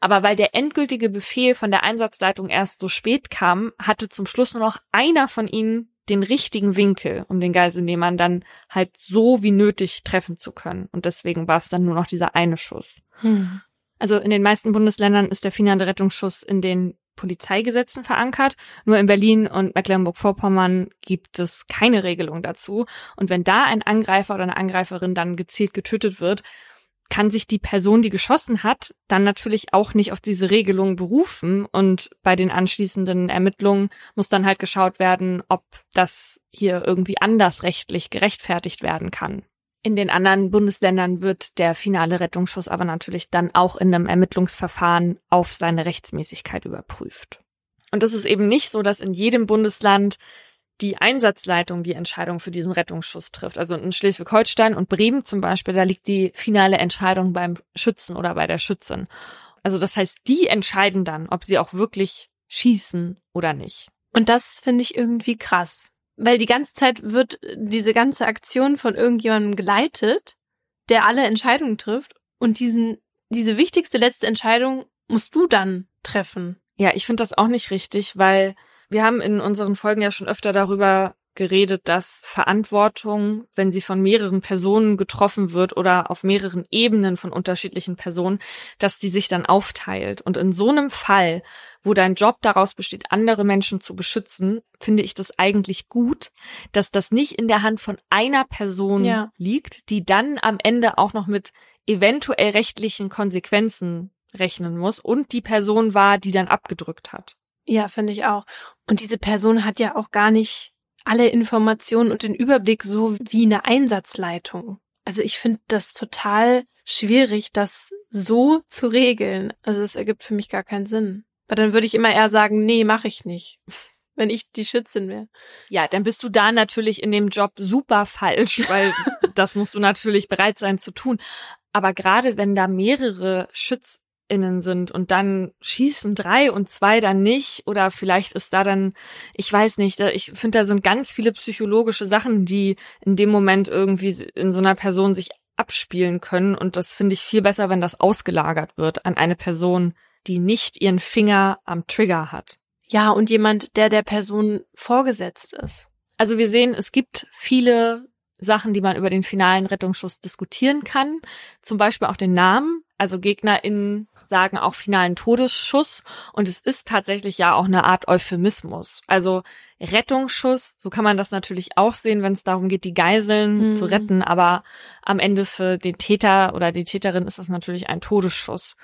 Aber weil der endgültige Befehl von der Einsatzleitung erst so spät kam, hatte zum Schluss nur noch einer von ihnen den richtigen Winkel, um den Geiselnehmern dann halt so wie nötig treffen zu können. Und deswegen war es dann nur noch dieser eine Schuss. Hm. Also in den meisten Bundesländern ist der finale Rettungsschuss in den Polizeigesetzen verankert. Nur in Berlin und Mecklenburg-Vorpommern gibt es keine Regelung dazu. Und wenn da ein Angreifer oder eine Angreiferin dann gezielt getötet wird, kann sich die Person, die geschossen hat, dann natürlich auch nicht auf diese Regelung berufen. Und bei den anschließenden Ermittlungen muss dann halt geschaut werden, ob das hier irgendwie anders rechtlich gerechtfertigt werden kann. In den anderen Bundesländern wird der finale Rettungsschuss aber natürlich dann auch in einem Ermittlungsverfahren auf seine Rechtsmäßigkeit überprüft. Und es ist eben nicht so, dass in jedem Bundesland die Einsatzleitung die Entscheidung für diesen Rettungsschuss trifft. Also in Schleswig-Holstein und Bremen zum Beispiel, da liegt die finale Entscheidung beim Schützen oder bei der Schützin. Also das heißt, die entscheiden dann, ob sie auch wirklich schießen oder nicht.
Und das finde ich irgendwie krass. Weil die ganze Zeit wird diese ganze Aktion von irgendjemandem geleitet, der alle Entscheidungen trifft. Und diesen, diese wichtigste letzte Entscheidung musst du dann treffen.
Ja, ich finde das auch nicht richtig, weil wir haben in unseren Folgen ja schon öfter darüber geredet, dass Verantwortung, wenn sie von mehreren Personen getroffen wird oder auf mehreren Ebenen von unterschiedlichen Personen, dass die sich dann aufteilt. Und in so einem Fall, wo dein Job daraus besteht, andere Menschen zu beschützen, finde ich das eigentlich gut, dass das nicht in der Hand von einer Person ja. liegt, die dann am Ende auch noch mit eventuell rechtlichen Konsequenzen rechnen muss und die Person war, die dann abgedrückt hat.
Ja, finde ich auch. Und diese Person hat ja auch gar nicht alle Informationen und den Überblick so wie eine Einsatzleitung. Also ich finde das total schwierig, das so zu regeln. Also es ergibt für mich gar keinen Sinn. Weil dann würde ich immer eher sagen, nee, mache ich nicht. (laughs) Wenn ich die Schützin wäre.
Ja, dann bist du da natürlich in dem Job super falsch, weil (laughs) das musst du natürlich bereit sein zu tun. Aber gerade wenn da mehrere Schütz innen sind und dann schießen drei und zwei dann nicht oder vielleicht ist da dann, ich weiß nicht, ich finde, da sind ganz viele psychologische Sachen, die in dem Moment irgendwie in so einer Person sich abspielen können und das finde ich viel besser, wenn das ausgelagert wird an eine Person, die nicht ihren Finger am Trigger hat.
Ja, und jemand, der der Person vorgesetzt ist.
Also wir sehen, es gibt viele Sachen, die man über den finalen Rettungsschuss diskutieren kann. Zum Beispiel auch den Namen. Also GegnerInnen sagen auch finalen Todesschuss und es ist tatsächlich ja auch eine Art Euphemismus. Also Rettungsschuss, so kann man das natürlich auch sehen, wenn es darum geht, die Geiseln mhm. zu retten, aber am Ende für den Täter oder die Täterin ist das natürlich ein Todesschuss.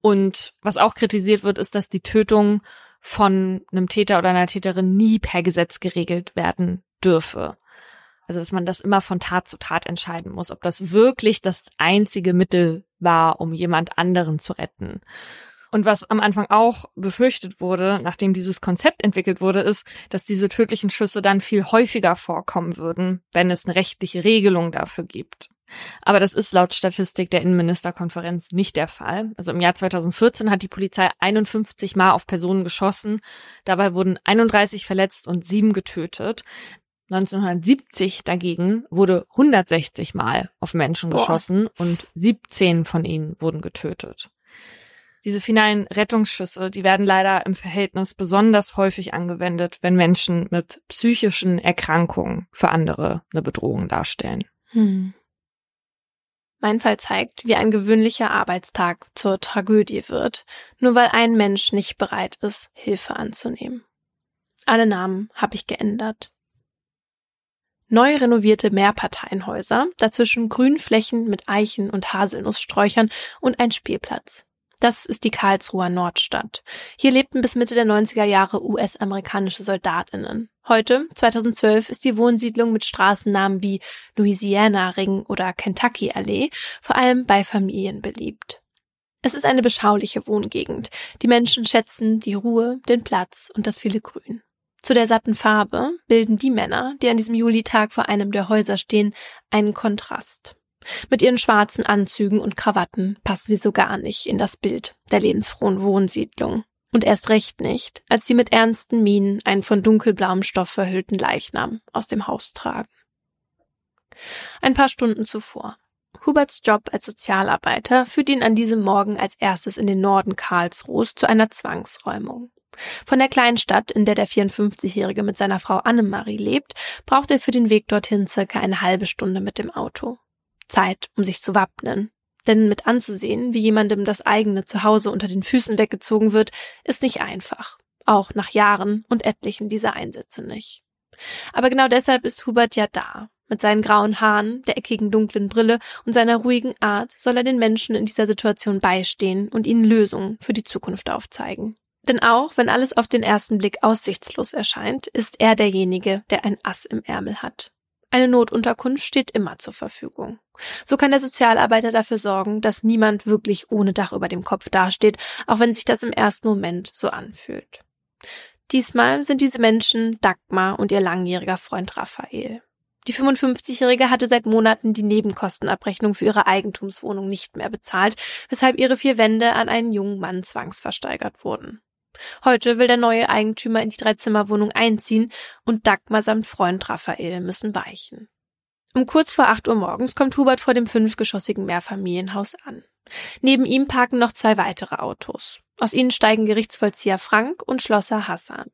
Und was auch kritisiert wird, ist, dass die Tötung von einem Täter oder einer Täterin nie per Gesetz geregelt werden dürfe. Also dass man das immer von Tat zu Tat entscheiden muss, ob das wirklich das einzige Mittel war, um jemand anderen zu retten. Und was am Anfang auch befürchtet wurde, nachdem dieses Konzept entwickelt wurde, ist, dass diese tödlichen Schüsse dann viel häufiger vorkommen würden, wenn es eine rechtliche Regelung dafür gibt. Aber das ist laut Statistik der Innenministerkonferenz nicht der Fall. Also im Jahr 2014 hat die Polizei 51 Mal auf Personen geschossen. Dabei wurden 31 verletzt und sieben getötet. 1970 dagegen wurde 160 Mal auf Menschen Boah. geschossen und 17 von ihnen wurden getötet. Diese finalen Rettungsschüsse, die werden leider im Verhältnis besonders häufig angewendet, wenn Menschen mit psychischen Erkrankungen für andere eine Bedrohung darstellen.
Hm. Mein Fall zeigt, wie ein gewöhnlicher Arbeitstag zur Tragödie wird, nur weil ein Mensch nicht bereit ist, Hilfe anzunehmen. Alle Namen habe ich geändert. Neu renovierte Mehrparteienhäuser, dazwischen Grünflächen mit Eichen und Haselnusssträuchern und ein Spielplatz. Das ist die Karlsruher Nordstadt. Hier lebten bis Mitte der 90er Jahre US-amerikanische Soldatinnen. Heute, 2012, ist die Wohnsiedlung mit Straßennamen wie Louisiana Ring oder Kentucky Allee vor allem bei Familien beliebt. Es ist eine beschauliche Wohngegend. Die Menschen schätzen die Ruhe, den Platz und das viele Grün. Zu der satten Farbe bilden die Männer, die an diesem Julitag vor einem der Häuser stehen, einen Kontrast. Mit ihren schwarzen Anzügen und Krawatten passen sie so gar nicht in das Bild der lebensfrohen Wohnsiedlung. Und erst recht nicht, als sie mit ernsten Mienen einen von dunkelblauem Stoff verhüllten Leichnam aus dem Haus tragen. Ein paar Stunden zuvor. Huberts Job als Sozialarbeiter führt ihn an diesem Morgen als erstes in den Norden Karlsruhs zu einer Zwangsräumung. Von der kleinen Stadt, in der der 54-Jährige mit seiner Frau Annemarie lebt, braucht er für den Weg dorthin circa eine halbe Stunde mit dem Auto. Zeit, um sich zu wappnen. Denn mit anzusehen, wie jemandem das eigene Zuhause unter den Füßen weggezogen wird, ist nicht einfach. Auch nach Jahren und etlichen dieser Einsätze nicht. Aber genau deshalb ist Hubert ja da. Mit seinen grauen Haaren, der eckigen dunklen Brille und seiner ruhigen Art soll er den Menschen in dieser Situation beistehen und ihnen Lösungen für die Zukunft aufzeigen. Denn auch wenn alles auf den ersten Blick aussichtslos erscheint, ist er derjenige, der ein Ass im Ärmel hat. Eine Notunterkunft steht immer zur Verfügung. So kann der Sozialarbeiter dafür sorgen, dass niemand wirklich ohne Dach über dem Kopf dasteht, auch wenn sich das im ersten Moment so anfühlt. Diesmal sind diese Menschen Dagmar und ihr langjähriger Freund Raphael. Die 55-Jährige hatte seit Monaten die Nebenkostenabrechnung für ihre Eigentumswohnung nicht mehr bezahlt, weshalb ihre vier Wände an einen jungen Mann zwangsversteigert wurden. Heute will der neue Eigentümer in die Dreizimmerwohnung einziehen und Dagmar samt Freund Raphael müssen weichen. Um kurz vor acht Uhr morgens kommt Hubert vor dem fünfgeschossigen Mehrfamilienhaus an. Neben ihm parken noch zwei weitere Autos. Aus ihnen steigen Gerichtsvollzieher Frank und Schlosser Hassan.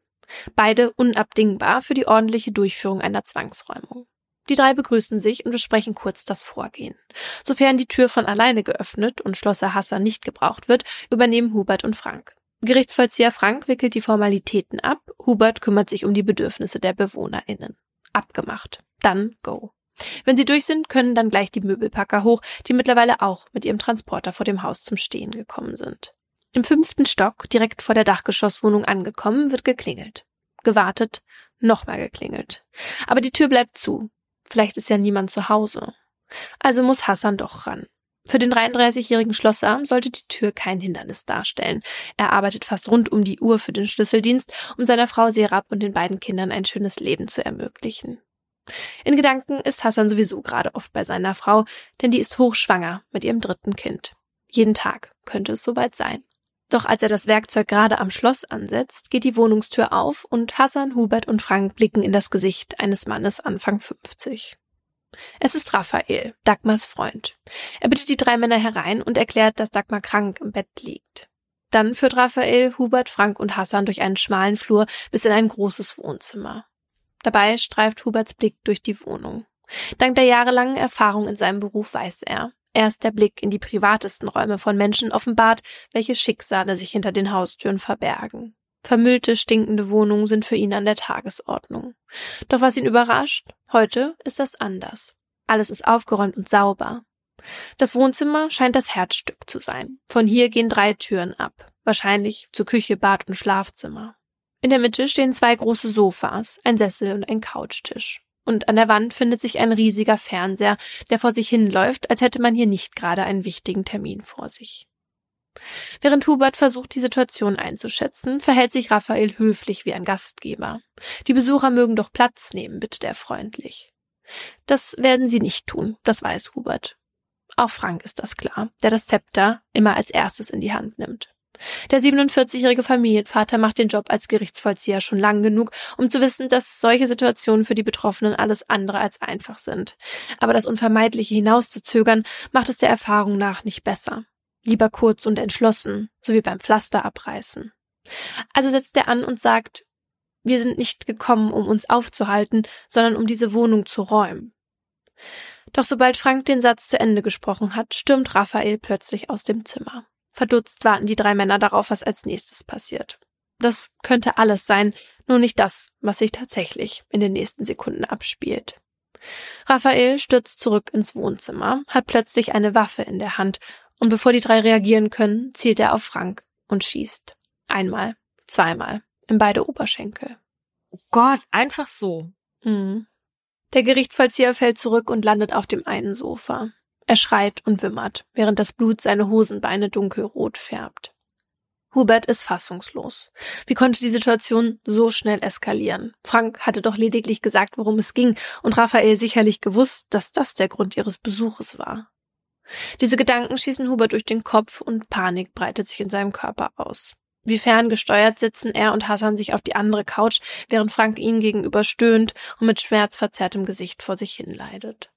Beide unabdingbar für die ordentliche Durchführung einer Zwangsräumung. Die drei begrüßen sich und besprechen kurz das Vorgehen. Sofern die Tür von alleine geöffnet und Schlosser Hassan nicht gebraucht wird, übernehmen Hubert und Frank. Gerichtsvollzieher Frank wickelt die Formalitäten ab, Hubert kümmert sich um die Bedürfnisse der BewohnerInnen. Abgemacht. Dann go. Wenn sie durch sind, können dann gleich die Möbelpacker hoch, die mittlerweile auch mit ihrem Transporter vor dem Haus zum Stehen gekommen sind. Im fünften Stock, direkt vor der Dachgeschosswohnung angekommen, wird geklingelt. Gewartet, nochmal geklingelt. Aber die Tür bleibt zu. Vielleicht ist ja niemand zu Hause. Also muss Hassan doch ran. Für den 33-jährigen Schlosser sollte die Tür kein Hindernis darstellen. Er arbeitet fast rund um die Uhr für den Schlüsseldienst, um seiner Frau Serap und den beiden Kindern ein schönes Leben zu ermöglichen. In Gedanken ist Hassan sowieso gerade oft bei seiner Frau, denn die ist hochschwanger mit ihrem dritten Kind. Jeden Tag könnte es soweit sein. Doch als er das Werkzeug gerade am Schloss ansetzt, geht die Wohnungstür auf und Hassan, Hubert und Frank blicken in das Gesicht eines Mannes Anfang 50. Es ist Raphael, Dagmars Freund. Er bittet die drei Männer herein und erklärt, dass Dagmar krank im Bett liegt. Dann führt Raphael, Hubert, Frank und Hassan durch einen schmalen Flur bis in ein großes Wohnzimmer. Dabei streift Huberts Blick durch die Wohnung. Dank der jahrelangen Erfahrung in seinem Beruf weiß er, erst der Blick in die privatesten Räume von Menschen offenbart, welche Schicksale sich hinter den Haustüren verbergen. Vermüllte, stinkende Wohnungen sind für ihn an der Tagesordnung. Doch was ihn überrascht, heute ist das anders. Alles ist aufgeräumt und sauber. Das Wohnzimmer scheint das Herzstück zu sein. Von hier gehen drei Türen ab, wahrscheinlich zur Küche, Bad und Schlafzimmer. In der Mitte stehen zwei große Sofas, ein Sessel und ein Couchtisch. Und an der Wand findet sich ein riesiger Fernseher, der vor sich hinläuft, als hätte man hier nicht gerade einen wichtigen Termin vor sich. Während Hubert versucht, die Situation einzuschätzen, verhält sich Raphael höflich wie ein Gastgeber. Die Besucher mögen doch Platz nehmen, bittet er freundlich. Das werden sie nicht tun, das weiß Hubert. Auch Frank ist das klar, der das Zepter immer als erstes in die Hand nimmt. Der 47-jährige Familienvater macht den Job als Gerichtsvollzieher schon lang genug, um zu wissen, dass solche Situationen für die Betroffenen alles andere als einfach sind. Aber das Unvermeidliche hinauszuzögern, macht es der Erfahrung nach nicht besser. Lieber kurz und entschlossen, so wie beim Pflaster abreißen. Also setzt er an und sagt, wir sind nicht gekommen, um uns aufzuhalten, sondern um diese Wohnung zu räumen. Doch sobald Frank den Satz zu Ende gesprochen hat, stürmt Raphael plötzlich aus dem Zimmer. Verdutzt warten die drei Männer darauf, was als nächstes passiert. Das könnte alles sein, nur nicht das, was sich tatsächlich in den nächsten Sekunden abspielt. Raphael stürzt zurück ins Wohnzimmer, hat plötzlich eine Waffe in der Hand und bevor die drei reagieren können, zielt er auf Frank und schießt. Einmal, zweimal, in beide Oberschenkel.
Oh Gott, einfach so.
Mhm. Der Gerichtsvollzieher fällt zurück und landet auf dem einen Sofa. Er schreit und wimmert, während das Blut seine Hosenbeine dunkelrot färbt. Hubert ist fassungslos. Wie konnte die Situation so schnell eskalieren? Frank hatte doch lediglich gesagt, worum es ging, und Raphael sicherlich gewusst, dass das der Grund ihres Besuches war. Diese Gedanken schießen Hubert durch den Kopf und Panik breitet sich in seinem Körper aus. Wie ferngesteuert sitzen er und Hassan sich auf die andere Couch, während Frank ihnen gegenüber stöhnt und mit schmerzverzerrtem Gesicht vor sich hin leidet.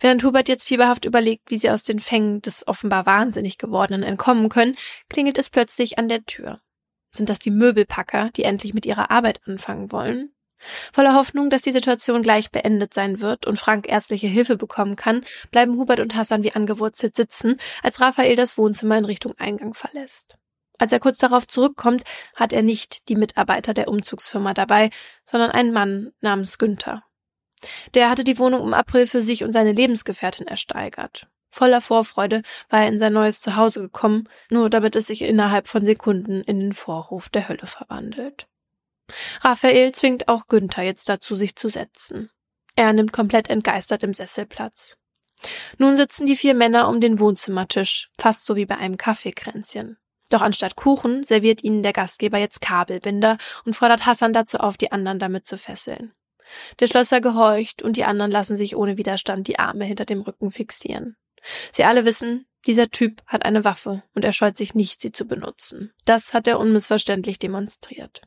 Während Hubert jetzt fieberhaft überlegt, wie sie aus den Fängen des offenbar wahnsinnig gewordenen entkommen können, klingelt es plötzlich an der Tür. Sind das die Möbelpacker, die endlich mit ihrer Arbeit anfangen wollen? Voller Hoffnung, dass die Situation gleich beendet sein wird und Frank ärztliche Hilfe bekommen kann, bleiben Hubert und Hassan wie angewurzelt sitzen, als Raphael das Wohnzimmer in Richtung Eingang verlässt. Als er kurz darauf zurückkommt, hat er nicht die Mitarbeiter der Umzugsfirma dabei, sondern einen Mann namens Günther. Der hatte die Wohnung im April für sich und seine Lebensgefährtin ersteigert. Voller Vorfreude war er in sein neues Zuhause gekommen, nur damit es sich innerhalb von Sekunden in den Vorhof der Hölle verwandelt. Raphael zwingt auch Günther jetzt dazu, sich zu setzen. Er nimmt komplett entgeistert im Sessel Platz. Nun sitzen die vier Männer um den Wohnzimmertisch, fast so wie bei einem Kaffeekränzchen. Doch anstatt Kuchen serviert ihnen der Gastgeber jetzt Kabelbinder und fordert Hassan dazu auf, die anderen damit zu fesseln. Der Schlosser gehorcht und die anderen lassen sich ohne Widerstand die Arme hinter dem Rücken fixieren. Sie alle wissen, dieser Typ hat eine Waffe und er scheut sich nicht, sie zu benutzen. Das hat er unmissverständlich demonstriert.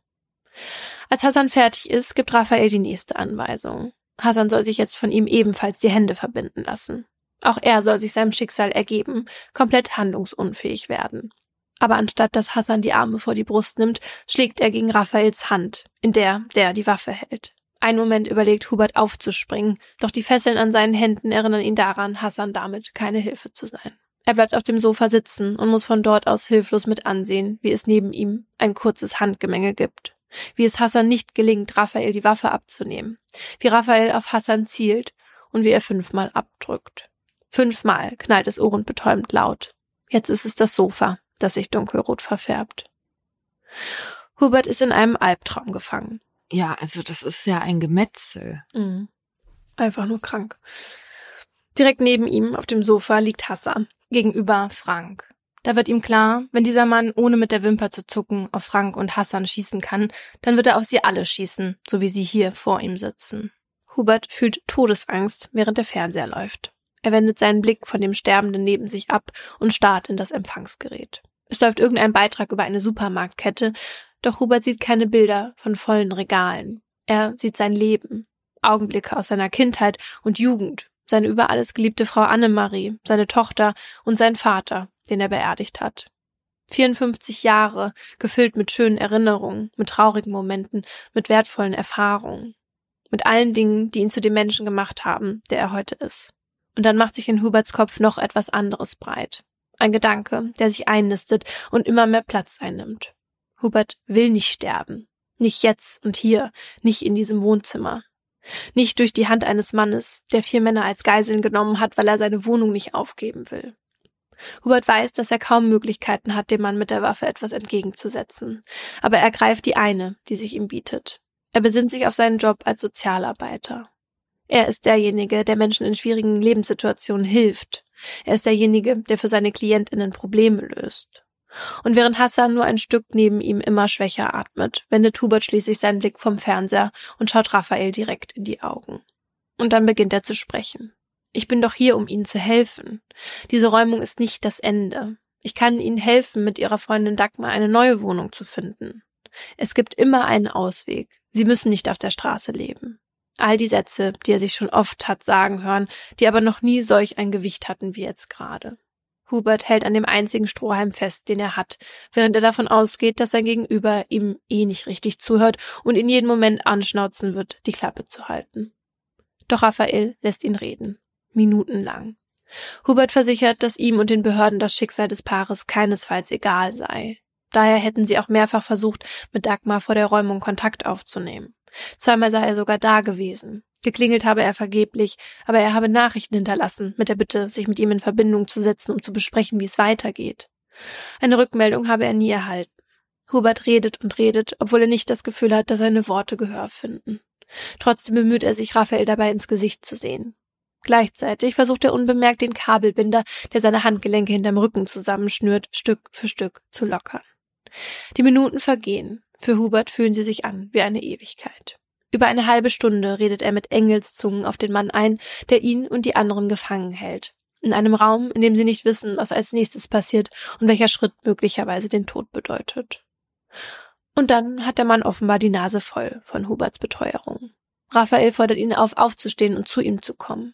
Als Hassan fertig ist, gibt Raphael die nächste Anweisung. Hassan soll sich jetzt von ihm ebenfalls die Hände verbinden lassen. Auch er soll sich seinem Schicksal ergeben, komplett handlungsunfähig werden. Aber anstatt dass Hassan die Arme vor die Brust nimmt, schlägt er gegen Raphaels Hand, in der der die Waffe hält. Ein Moment überlegt Hubert aufzuspringen, doch die Fesseln an seinen Händen erinnern ihn daran, Hassan damit keine Hilfe zu sein. Er bleibt auf dem Sofa sitzen und muss von dort aus hilflos mit ansehen, wie es neben ihm ein kurzes Handgemenge gibt. Wie es Hassan nicht gelingt, Raphael die Waffe abzunehmen. Wie Raphael auf Hassan zielt und wie er fünfmal abdrückt. Fünfmal knallt es ohrenbetäubend laut. Jetzt ist es das Sofa, das sich dunkelrot verfärbt. Hubert ist in einem Albtraum gefangen.
Ja, also das ist ja ein Gemetzel.
Mhm. Einfach nur krank. Direkt neben ihm auf dem Sofa liegt Hassan, gegenüber Frank. Da wird ihm klar, wenn dieser Mann ohne mit der Wimper zu zucken auf Frank und Hassan schießen kann, dann wird er auf sie alle schießen, so wie sie hier vor ihm sitzen. Hubert fühlt Todesangst, während der Fernseher läuft. Er wendet seinen Blick von dem Sterbenden neben sich ab und starrt in das Empfangsgerät. Es läuft irgendein Beitrag über eine Supermarktkette, doch Hubert sieht keine Bilder von vollen Regalen. Er sieht sein Leben, Augenblicke aus seiner Kindheit und Jugend, seine über alles geliebte Frau Annemarie, seine Tochter und sein Vater, den er beerdigt hat. 54 Jahre, gefüllt mit schönen Erinnerungen, mit traurigen Momenten, mit wertvollen Erfahrungen, mit allen Dingen, die ihn zu dem Menschen gemacht haben, der er heute ist. Und dann macht sich in Huberts Kopf noch etwas anderes breit. Ein Gedanke, der sich einnistet und immer mehr Platz einnimmt. Hubert will nicht sterben. Nicht jetzt und hier, nicht in diesem Wohnzimmer. Nicht durch die Hand eines Mannes, der vier Männer als Geiseln genommen hat, weil er seine Wohnung nicht aufgeben will. Hubert weiß, dass er kaum Möglichkeiten hat, dem Mann mit der Waffe etwas entgegenzusetzen. Aber er greift die eine, die sich ihm bietet. Er besinnt sich auf seinen Job als Sozialarbeiter. Er ist derjenige, der Menschen in schwierigen Lebenssituationen hilft. Er ist derjenige, der für seine Klientinnen Probleme löst. Und während Hassan nur ein Stück neben ihm immer schwächer atmet, wendet Hubert schließlich seinen Blick vom Fernseher und schaut Raphael direkt in die Augen. Und dann beginnt er zu sprechen. Ich bin doch hier, um Ihnen zu helfen. Diese Räumung ist nicht das Ende. Ich kann Ihnen helfen, mit Ihrer Freundin Dagmar eine neue Wohnung zu finden. Es gibt immer einen Ausweg. Sie müssen nicht auf der Straße leben. All die Sätze, die er sich schon oft hat sagen hören, die aber noch nie solch ein Gewicht hatten wie jetzt gerade. Hubert hält an dem einzigen Strohhalm fest, den er hat, während er davon ausgeht, dass sein Gegenüber ihm eh nicht richtig zuhört und in jedem Moment anschnauzen wird, die Klappe zu halten. Doch Raphael lässt ihn reden. Minutenlang. Hubert versichert, dass ihm und den Behörden das Schicksal des Paares keinesfalls egal sei. Daher hätten sie auch mehrfach versucht, mit Dagmar vor der Räumung Kontakt aufzunehmen. Zweimal sei er sogar da gewesen. Geklingelt habe er vergeblich, aber er habe Nachrichten hinterlassen, mit der Bitte, sich mit ihm in Verbindung zu setzen, um zu besprechen, wie es weitergeht. Eine Rückmeldung habe er nie erhalten. Hubert redet und redet, obwohl er nicht das Gefühl hat, dass seine Worte Gehör finden. Trotzdem bemüht er sich, Raphael dabei ins Gesicht zu sehen. Gleichzeitig versucht er unbemerkt, den Kabelbinder, der seine Handgelenke hinterm Rücken zusammenschnürt, Stück für Stück zu lockern. Die Minuten vergehen. Für Hubert fühlen sie sich an wie eine Ewigkeit. Über eine halbe Stunde redet er mit Engelszungen auf den Mann ein, der ihn und die anderen gefangen hält. In einem Raum, in dem sie nicht wissen, was als nächstes passiert und welcher Schritt möglicherweise den Tod bedeutet. Und dann hat der Mann offenbar die Nase voll von Huberts Beteuerung. Raphael fordert ihn auf, aufzustehen und zu ihm zu kommen.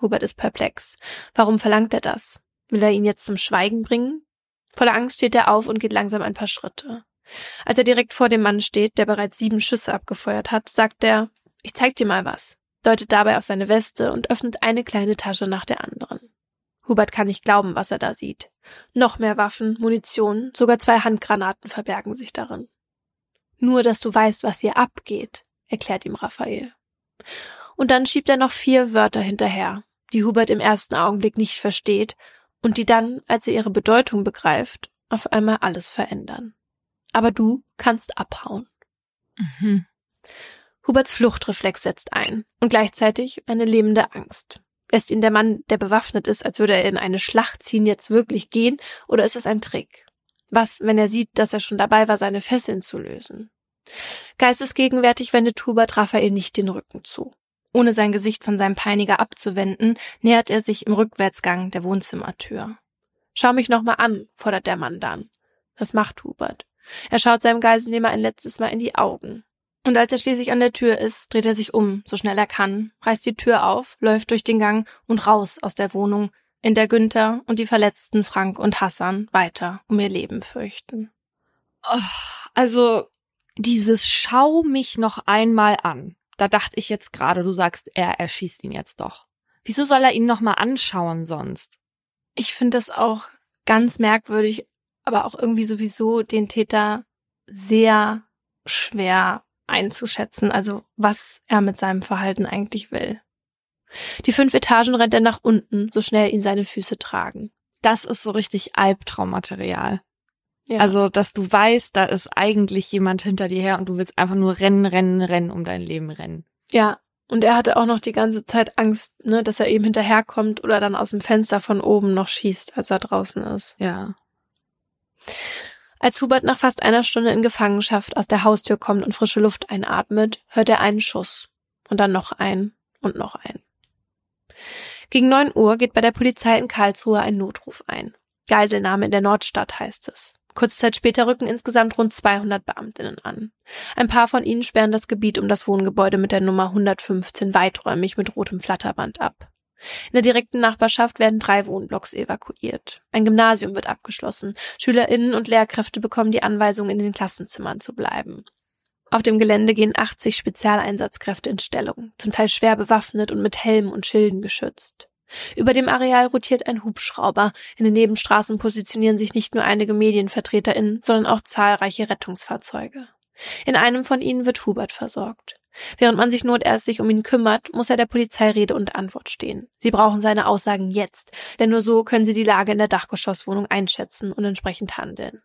Hubert ist perplex. Warum verlangt er das? Will er ihn jetzt zum Schweigen bringen? Voller Angst steht er auf und geht langsam ein paar Schritte. Als er direkt vor dem Mann steht, der bereits sieben Schüsse abgefeuert hat, sagt er, ich zeig dir mal was, deutet dabei auf seine Weste und öffnet eine kleine Tasche nach der anderen. Hubert kann nicht glauben, was er da sieht. Noch mehr Waffen, Munition, sogar zwei Handgranaten verbergen sich darin. Nur, dass du weißt, was hier abgeht, erklärt ihm Raphael. Und dann schiebt er noch vier Wörter hinterher, die Hubert im ersten Augenblick nicht versteht und die dann, als er ihre Bedeutung begreift, auf einmal alles verändern. Aber du kannst abhauen. Mhm. Huberts Fluchtreflex setzt ein und gleichzeitig eine lebende Angst. Lässt ihn der Mann, der bewaffnet ist, als würde er in eine Schlacht ziehen, jetzt wirklich gehen, oder ist es ein Trick? Was, wenn er sieht, dass er schon dabei war, seine Fesseln zu lösen? Geistesgegenwärtig wendet Hubert Raphael nicht den Rücken zu. Ohne sein Gesicht von seinem Peiniger abzuwenden, nähert er sich im Rückwärtsgang der Wohnzimmertür. Schau mich noch mal an, fordert der Mann dann. Das macht Hubert. Er schaut seinem Geiselnehmer ein letztes Mal in die Augen. Und als er schließlich an der Tür ist, dreht er sich um, so schnell er kann, reißt die Tür auf, läuft durch den Gang und raus aus der Wohnung, in der Günther und die verletzten Frank und Hassan weiter um ihr Leben fürchten.
Oh, also dieses Schau mich noch einmal an. Da dachte ich jetzt gerade, du sagst, er erschießt ihn jetzt doch. Wieso soll er ihn noch mal anschauen sonst?
Ich finde das auch ganz merkwürdig, aber auch irgendwie sowieso den Täter sehr schwer einzuschätzen, also was er mit seinem Verhalten eigentlich will. Die fünf Etagen rennt er nach unten, so schnell ihn seine Füße tragen.
Das ist so richtig Albtraummaterial. Ja. Also, dass du weißt, da ist eigentlich jemand hinter dir her und du willst einfach nur rennen, rennen, rennen, um dein Leben rennen.
Ja, und er hatte auch noch die ganze Zeit Angst, ne, dass er eben hinterherkommt oder dann aus dem Fenster von oben noch schießt, als er draußen ist.
Ja.
Als Hubert nach fast einer Stunde in Gefangenschaft aus der Haustür kommt und frische Luft einatmet, hört er einen Schuss. Und dann noch einen und noch einen. Gegen neun Uhr geht bei der Polizei in Karlsruhe ein Notruf ein. Geiselnahme in der Nordstadt heißt es. Kurze Zeit später rücken insgesamt rund 200 Beamtinnen an. Ein paar von ihnen sperren das Gebiet um das Wohngebäude mit der Nummer 115 weiträumig mit rotem Flatterband ab. In der direkten Nachbarschaft werden drei Wohnblocks evakuiert. Ein Gymnasium wird abgeschlossen. Schülerinnen und Lehrkräfte bekommen die Anweisung, in den Klassenzimmern zu bleiben. Auf dem Gelände gehen 80 Spezialeinsatzkräfte in Stellung, zum Teil schwer bewaffnet und mit Helmen und Schilden geschützt. Über dem Areal rotiert ein Hubschrauber. In den Nebenstraßen positionieren sich nicht nur einige MedienvertreterInnen, sondern auch zahlreiche Rettungsfahrzeuge. In einem von ihnen wird Hubert versorgt. Während man sich notärztlich um ihn kümmert, muss er der Polizei Rede und Antwort stehen. Sie brauchen seine Aussagen jetzt, denn nur so können sie die Lage in der Dachgeschosswohnung einschätzen und entsprechend handeln.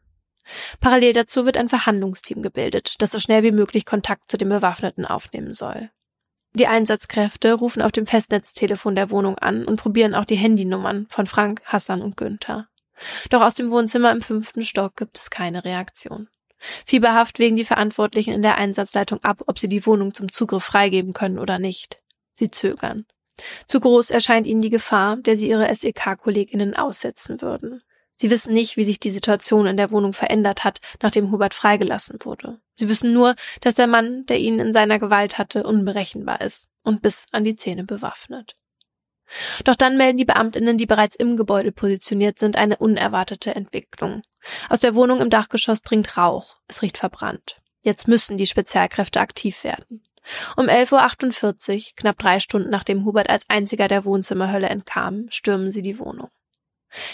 Parallel dazu wird ein Verhandlungsteam gebildet, das so schnell wie möglich Kontakt zu den Bewaffneten aufnehmen soll. Die Einsatzkräfte rufen auf dem Festnetztelefon der Wohnung an und probieren auch die Handynummern von Frank, Hassan und Günther. Doch aus dem Wohnzimmer im fünften Stock gibt es keine Reaktion. Fieberhaft wägen die Verantwortlichen in der Einsatzleitung ab, ob sie die Wohnung zum Zugriff freigeben können oder nicht. Sie zögern. Zu groß erscheint ihnen die Gefahr, der sie ihre SEK-Kolleginnen aussetzen würden. Sie wissen nicht, wie sich die Situation in der Wohnung verändert hat, nachdem Hubert freigelassen wurde. Sie wissen nur, dass der Mann, der ihn in seiner Gewalt hatte, unberechenbar ist und bis an die Zähne bewaffnet. Doch dann melden die Beamtinnen, die bereits im Gebäude positioniert sind, eine unerwartete Entwicklung. Aus der Wohnung im Dachgeschoss dringt Rauch. Es riecht verbrannt. Jetzt müssen die Spezialkräfte aktiv werden. Um 11.48 Uhr, knapp drei Stunden nachdem Hubert als einziger der Wohnzimmerhölle entkam, stürmen sie die Wohnung.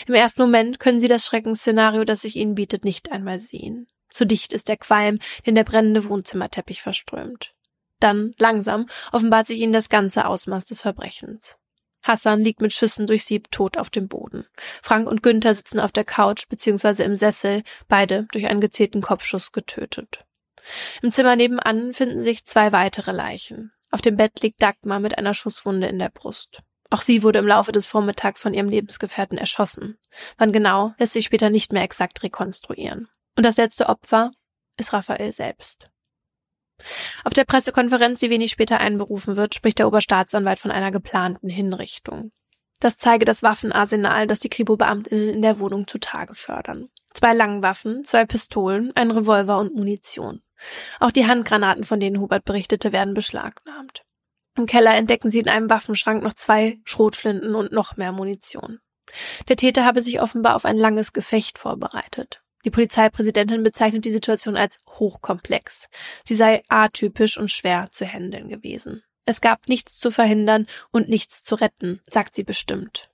Im ersten Moment können sie das Schreckensszenario, das sich ihnen bietet, nicht einmal sehen. Zu dicht ist der Qualm, den der brennende Wohnzimmerteppich verströmt. Dann, langsam, offenbart sich ihnen das ganze Ausmaß des Verbrechens. Hassan liegt mit Schüssen durchsiebt tot auf dem Boden. Frank und Günther sitzen auf der Couch bzw. im Sessel, beide durch einen gezielten Kopfschuss getötet. Im Zimmer nebenan finden sich zwei weitere Leichen. Auf dem Bett liegt Dagmar mit einer Schusswunde in der Brust. Auch sie wurde im Laufe des Vormittags von ihrem Lebensgefährten erschossen. Wann genau, lässt sich später nicht mehr exakt rekonstruieren. Und das letzte Opfer ist Raphael selbst. Auf der Pressekonferenz, die wenig später einberufen wird, spricht der Oberstaatsanwalt von einer geplanten Hinrichtung. Das zeige das Waffenarsenal, das die Kripo-Beamtinnen in der Wohnung zutage fördern. Zwei Langwaffen, zwei Pistolen, ein Revolver und Munition. Auch die Handgranaten, von denen Hubert berichtete, werden beschlagnahmt. Im Keller entdecken sie in einem Waffenschrank noch zwei Schrotflinten und noch mehr Munition. Der Täter habe sich offenbar auf ein langes Gefecht vorbereitet. Die Polizeipräsidentin bezeichnet die Situation als hochkomplex. Sie sei atypisch und schwer zu handeln gewesen. Es gab nichts zu verhindern und nichts zu retten, sagt sie bestimmt.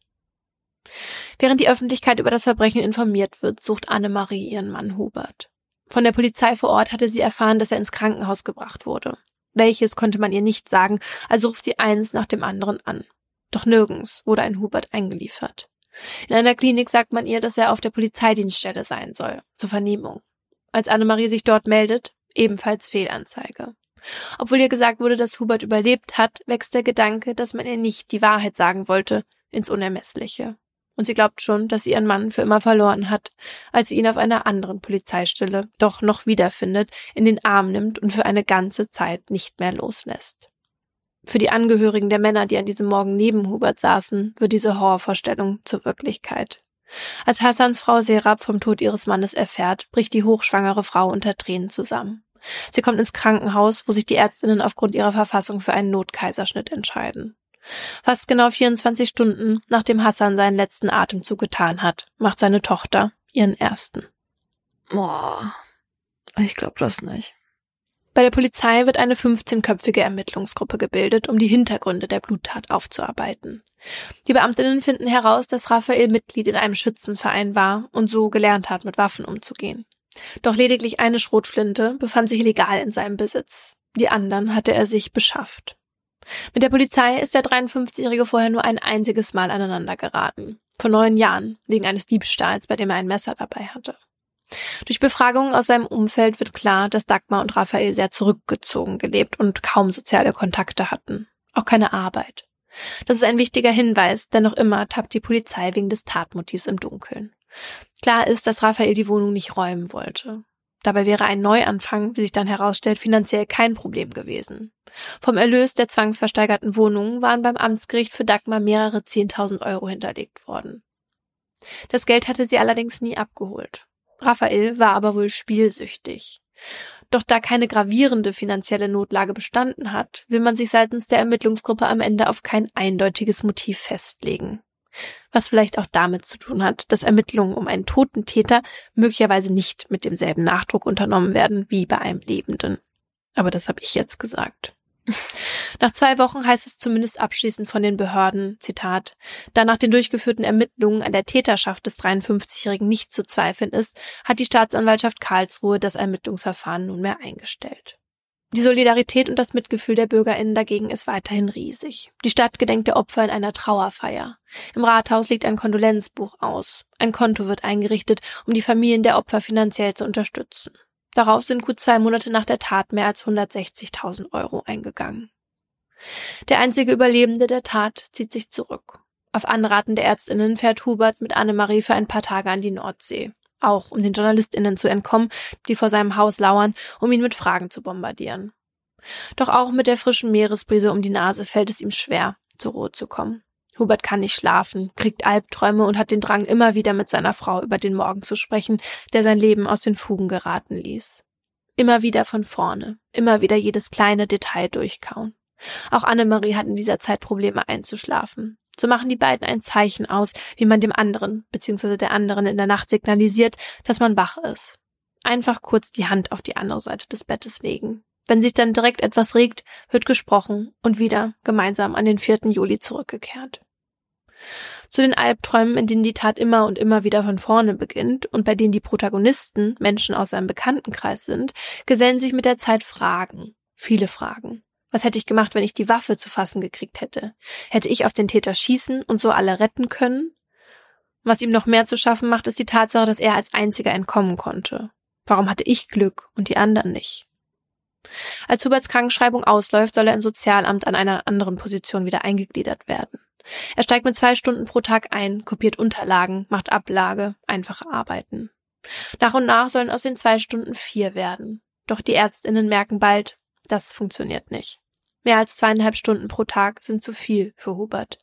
Während die Öffentlichkeit über das Verbrechen informiert wird, sucht Annemarie ihren Mann Hubert. Von der Polizei vor Ort hatte sie erfahren, dass er ins Krankenhaus gebracht wurde. Welches konnte man ihr nicht sagen, also ruft sie eins nach dem anderen an. Doch nirgends wurde ein Hubert eingeliefert. In einer Klinik sagt man ihr, dass er auf der Polizeidienststelle sein soll, zur Vernehmung. Als Annemarie sich dort meldet, ebenfalls Fehlanzeige. Obwohl ihr gesagt wurde, dass Hubert überlebt hat, wächst der Gedanke, dass man ihr nicht die Wahrheit sagen wollte, ins Unermessliche. Und sie glaubt schon, dass sie ihren Mann für immer verloren hat, als sie ihn auf einer anderen Polizeistelle doch noch wiederfindet, in den Arm nimmt und für eine ganze Zeit nicht mehr loslässt. Für die Angehörigen der Männer, die an diesem Morgen neben Hubert saßen, wird diese Horrorvorstellung zur Wirklichkeit. Als Hassans Frau Serap vom Tod ihres Mannes erfährt, bricht die hochschwangere Frau unter Tränen zusammen. Sie kommt ins Krankenhaus, wo sich die Ärztinnen aufgrund ihrer Verfassung für einen Notkaiserschnitt entscheiden. Fast genau 24 Stunden nachdem Hassan seinen letzten Atemzug getan hat, macht seine Tochter ihren ersten.
Boah, ich glaube das nicht.
Bei der Polizei wird eine 15-köpfige Ermittlungsgruppe gebildet, um die Hintergründe der Bluttat aufzuarbeiten. Die Beamtinnen finden heraus, dass Raphael Mitglied in einem Schützenverein war und so gelernt hat, mit Waffen umzugehen. Doch lediglich eine Schrotflinte befand sich legal in seinem Besitz. Die anderen hatte er sich beschafft. Mit der Polizei ist der 53-Jährige vorher nur ein einziges Mal aneinander geraten. Vor neun Jahren, wegen eines Diebstahls, bei dem er ein Messer dabei hatte. Durch Befragungen aus seinem Umfeld wird klar, dass Dagmar und Raphael sehr zurückgezogen gelebt und kaum soziale Kontakte hatten. Auch keine Arbeit. Das ist ein wichtiger Hinweis, denn noch immer tappt die Polizei wegen des Tatmotivs im Dunkeln. Klar ist, dass Raphael die Wohnung nicht räumen wollte. Dabei wäre ein Neuanfang, wie sich dann herausstellt, finanziell kein Problem gewesen. Vom Erlös der zwangsversteigerten Wohnungen waren beim Amtsgericht für Dagmar mehrere Zehntausend Euro hinterlegt worden. Das Geld hatte sie allerdings nie abgeholt. Raphael war aber wohl spielsüchtig. Doch da keine gravierende finanzielle Notlage bestanden hat, will man sich seitens der Ermittlungsgruppe am Ende auf kein eindeutiges Motiv festlegen. Was vielleicht auch damit zu tun hat, dass Ermittlungen um einen toten Täter möglicherweise nicht mit demselben Nachdruck unternommen werden wie bei einem Lebenden. Aber das habe ich jetzt gesagt. (laughs) Nach zwei Wochen heißt es zumindest abschließend von den Behörden, Zitat, da nach den durchgeführten Ermittlungen an der Täterschaft des 53-Jährigen nicht zu zweifeln ist, hat die Staatsanwaltschaft Karlsruhe das Ermittlungsverfahren nunmehr eingestellt. Die Solidarität und das Mitgefühl der BürgerInnen dagegen ist weiterhin riesig. Die Stadt gedenkt der Opfer in einer Trauerfeier. Im Rathaus liegt ein Kondolenzbuch aus. Ein Konto wird eingerichtet, um die Familien der Opfer finanziell zu unterstützen. Darauf sind gut zwei Monate nach der Tat mehr als 160.000 Euro eingegangen. Der einzige Überlebende der Tat zieht sich zurück. Auf Anraten der Ärztinnen fährt Hubert mit Annemarie für ein paar Tage an die Nordsee. Auch um den JournalistInnen zu entkommen, die vor seinem Haus lauern, um ihn mit Fragen zu bombardieren. Doch auch mit der frischen Meeresbrise um die Nase fällt es ihm schwer, zur Ruhe zu kommen. Hubert kann nicht schlafen, kriegt Albträume und hat den Drang, immer wieder mit seiner Frau über den Morgen zu sprechen, der sein Leben aus den Fugen geraten ließ. Immer wieder von vorne, immer wieder jedes kleine Detail durchkauen. Auch Annemarie hat in dieser Zeit Probleme einzuschlafen. So machen die beiden ein Zeichen aus, wie man dem anderen bzw. der anderen in der Nacht signalisiert, dass man wach ist. Einfach kurz die Hand auf die andere Seite des Bettes legen. Wenn sich dann direkt etwas regt, wird gesprochen und wieder gemeinsam an den 4. Juli zurückgekehrt. Zu den Albträumen, in denen die Tat immer und immer wieder von vorne beginnt und bei denen die Protagonisten Menschen aus seinem Bekanntenkreis sind, gesellen sich mit der Zeit Fragen. Viele Fragen. Was hätte ich gemacht, wenn ich die Waffe zu fassen gekriegt hätte? Hätte ich auf den Täter schießen und so alle retten können? Was ihm noch mehr zu schaffen macht, ist die Tatsache, dass er als einziger entkommen konnte. Warum hatte ich Glück und die anderen nicht? Als Huberts Krankenschreibung ausläuft, soll er im Sozialamt an einer anderen Position wieder eingegliedert werden. Er steigt mit zwei Stunden pro Tag ein, kopiert Unterlagen, macht Ablage, einfache Arbeiten. Nach und nach sollen aus den zwei Stunden vier werden. Doch die Ärztinnen merken bald, das funktioniert nicht. Mehr als zweieinhalb Stunden pro Tag sind zu viel für Hubert.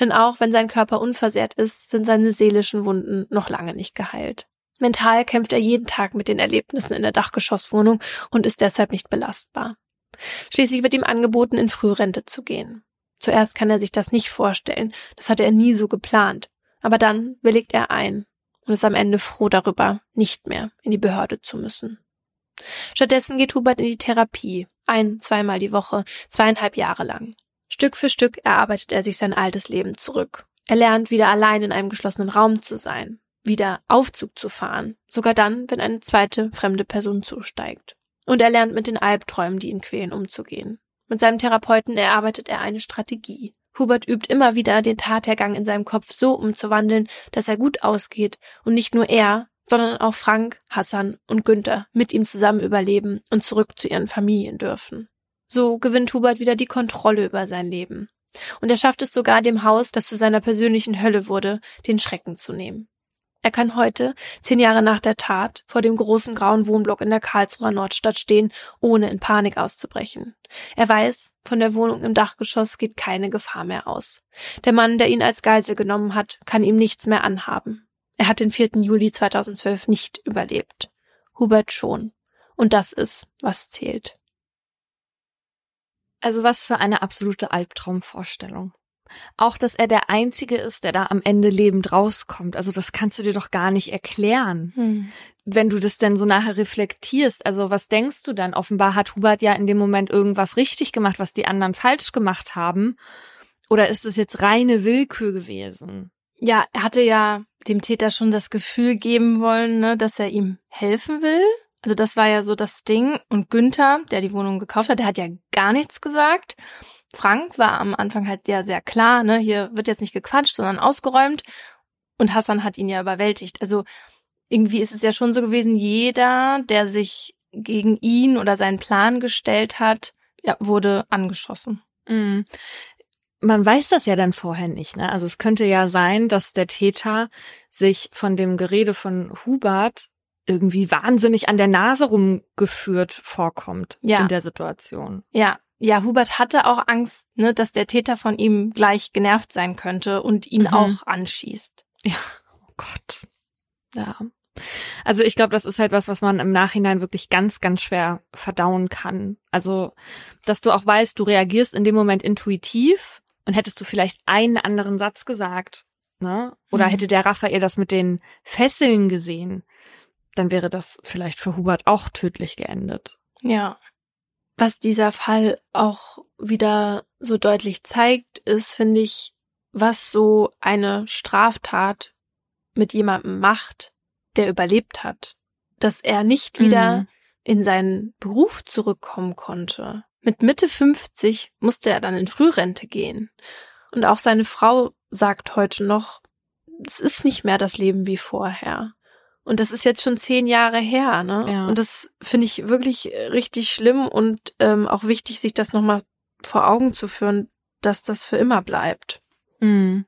Denn auch wenn sein Körper unversehrt ist, sind seine seelischen Wunden noch lange nicht geheilt. Mental kämpft er jeden Tag mit den Erlebnissen in der Dachgeschosswohnung und ist deshalb nicht belastbar. Schließlich wird ihm angeboten, in Frührente zu gehen. Zuerst kann er sich das nicht vorstellen, das hatte er nie so geplant. Aber dann willigt er ein und ist am Ende froh darüber, nicht mehr in die Behörde zu müssen. Stattdessen geht Hubert in die Therapie, ein, zweimal die Woche, zweieinhalb Jahre lang. Stück für Stück erarbeitet er sich sein altes Leben zurück. Er lernt wieder allein in einem geschlossenen Raum zu sein, wieder Aufzug zu fahren, sogar dann, wenn eine zweite fremde Person zusteigt. Und er lernt mit den Albträumen, die ihn quälen, umzugehen. Mit seinem Therapeuten erarbeitet er eine Strategie. Hubert übt immer wieder, den Tathergang in seinem Kopf so umzuwandeln, dass er gut ausgeht und nicht nur er, sondern auch Frank, Hassan und Günther mit ihm zusammen überleben und zurück zu ihren Familien dürfen. So gewinnt Hubert wieder die Kontrolle über sein Leben. Und er schafft es sogar, dem Haus, das zu seiner persönlichen Hölle wurde, den Schrecken zu nehmen. Er kann heute, zehn Jahre nach der Tat, vor dem großen grauen Wohnblock in der Karlsruher Nordstadt stehen, ohne in Panik auszubrechen. Er weiß, von der Wohnung im Dachgeschoss geht keine Gefahr mehr aus. Der Mann, der ihn als Geisel genommen hat, kann ihm nichts mehr anhaben. Er hat den 4. Juli 2012 nicht überlebt. Hubert schon. Und das ist, was zählt.
Also was für eine absolute Albtraumvorstellung. Auch, dass er der Einzige ist, der da am Ende lebend rauskommt. Also das kannst du dir doch gar nicht erklären. Hm. Wenn du das denn so nachher reflektierst, also was denkst du dann? Offenbar hat Hubert ja in dem Moment irgendwas richtig gemacht, was die anderen falsch gemacht haben. Oder ist es jetzt reine Willkür gewesen?
Ja, er hatte ja dem Täter schon das Gefühl geben wollen, ne, dass er ihm helfen will. Also das war ja so das Ding. Und Günther, der die Wohnung gekauft hat, der hat ja gar nichts gesagt. Frank war am Anfang halt ja sehr klar, ne, hier wird jetzt nicht gequatscht, sondern ausgeräumt. Und Hassan hat ihn ja überwältigt. Also irgendwie ist es ja schon so gewesen, jeder, der sich gegen ihn oder seinen Plan gestellt hat, ja, wurde angeschossen.
Mhm. Man weiß das ja dann vorher nicht, ne? Also es könnte ja sein, dass der Täter sich von dem Gerede von Hubert irgendwie wahnsinnig an der Nase rumgeführt vorkommt ja. in der Situation.
Ja, ja, Hubert hatte auch Angst, ne, dass der Täter von ihm gleich genervt sein könnte und ihn mhm. auch anschießt.
Ja, oh Gott. Ja. Also ich glaube, das ist halt was, was man im Nachhinein wirklich ganz, ganz schwer verdauen kann. Also, dass du auch weißt, du reagierst in dem Moment intuitiv und hättest du vielleicht einen anderen Satz gesagt, ne? Oder mhm. hätte der Raphael das mit den Fesseln gesehen, dann wäre das vielleicht für Hubert auch tödlich geendet.
Ja. Was dieser Fall auch wieder so deutlich zeigt, ist, finde ich, was so eine Straftat mit jemandem macht, der überlebt hat. Dass er nicht wieder mhm. in seinen Beruf zurückkommen konnte. Mit Mitte 50 musste er dann in Frührente gehen. Und auch seine Frau sagt heute noch, es ist nicht mehr das Leben wie vorher. Und das ist jetzt schon zehn Jahre her, ne? Ja. Und das finde ich wirklich richtig schlimm und ähm, auch wichtig, sich das nochmal vor Augen zu führen, dass das für immer bleibt.
Mhm.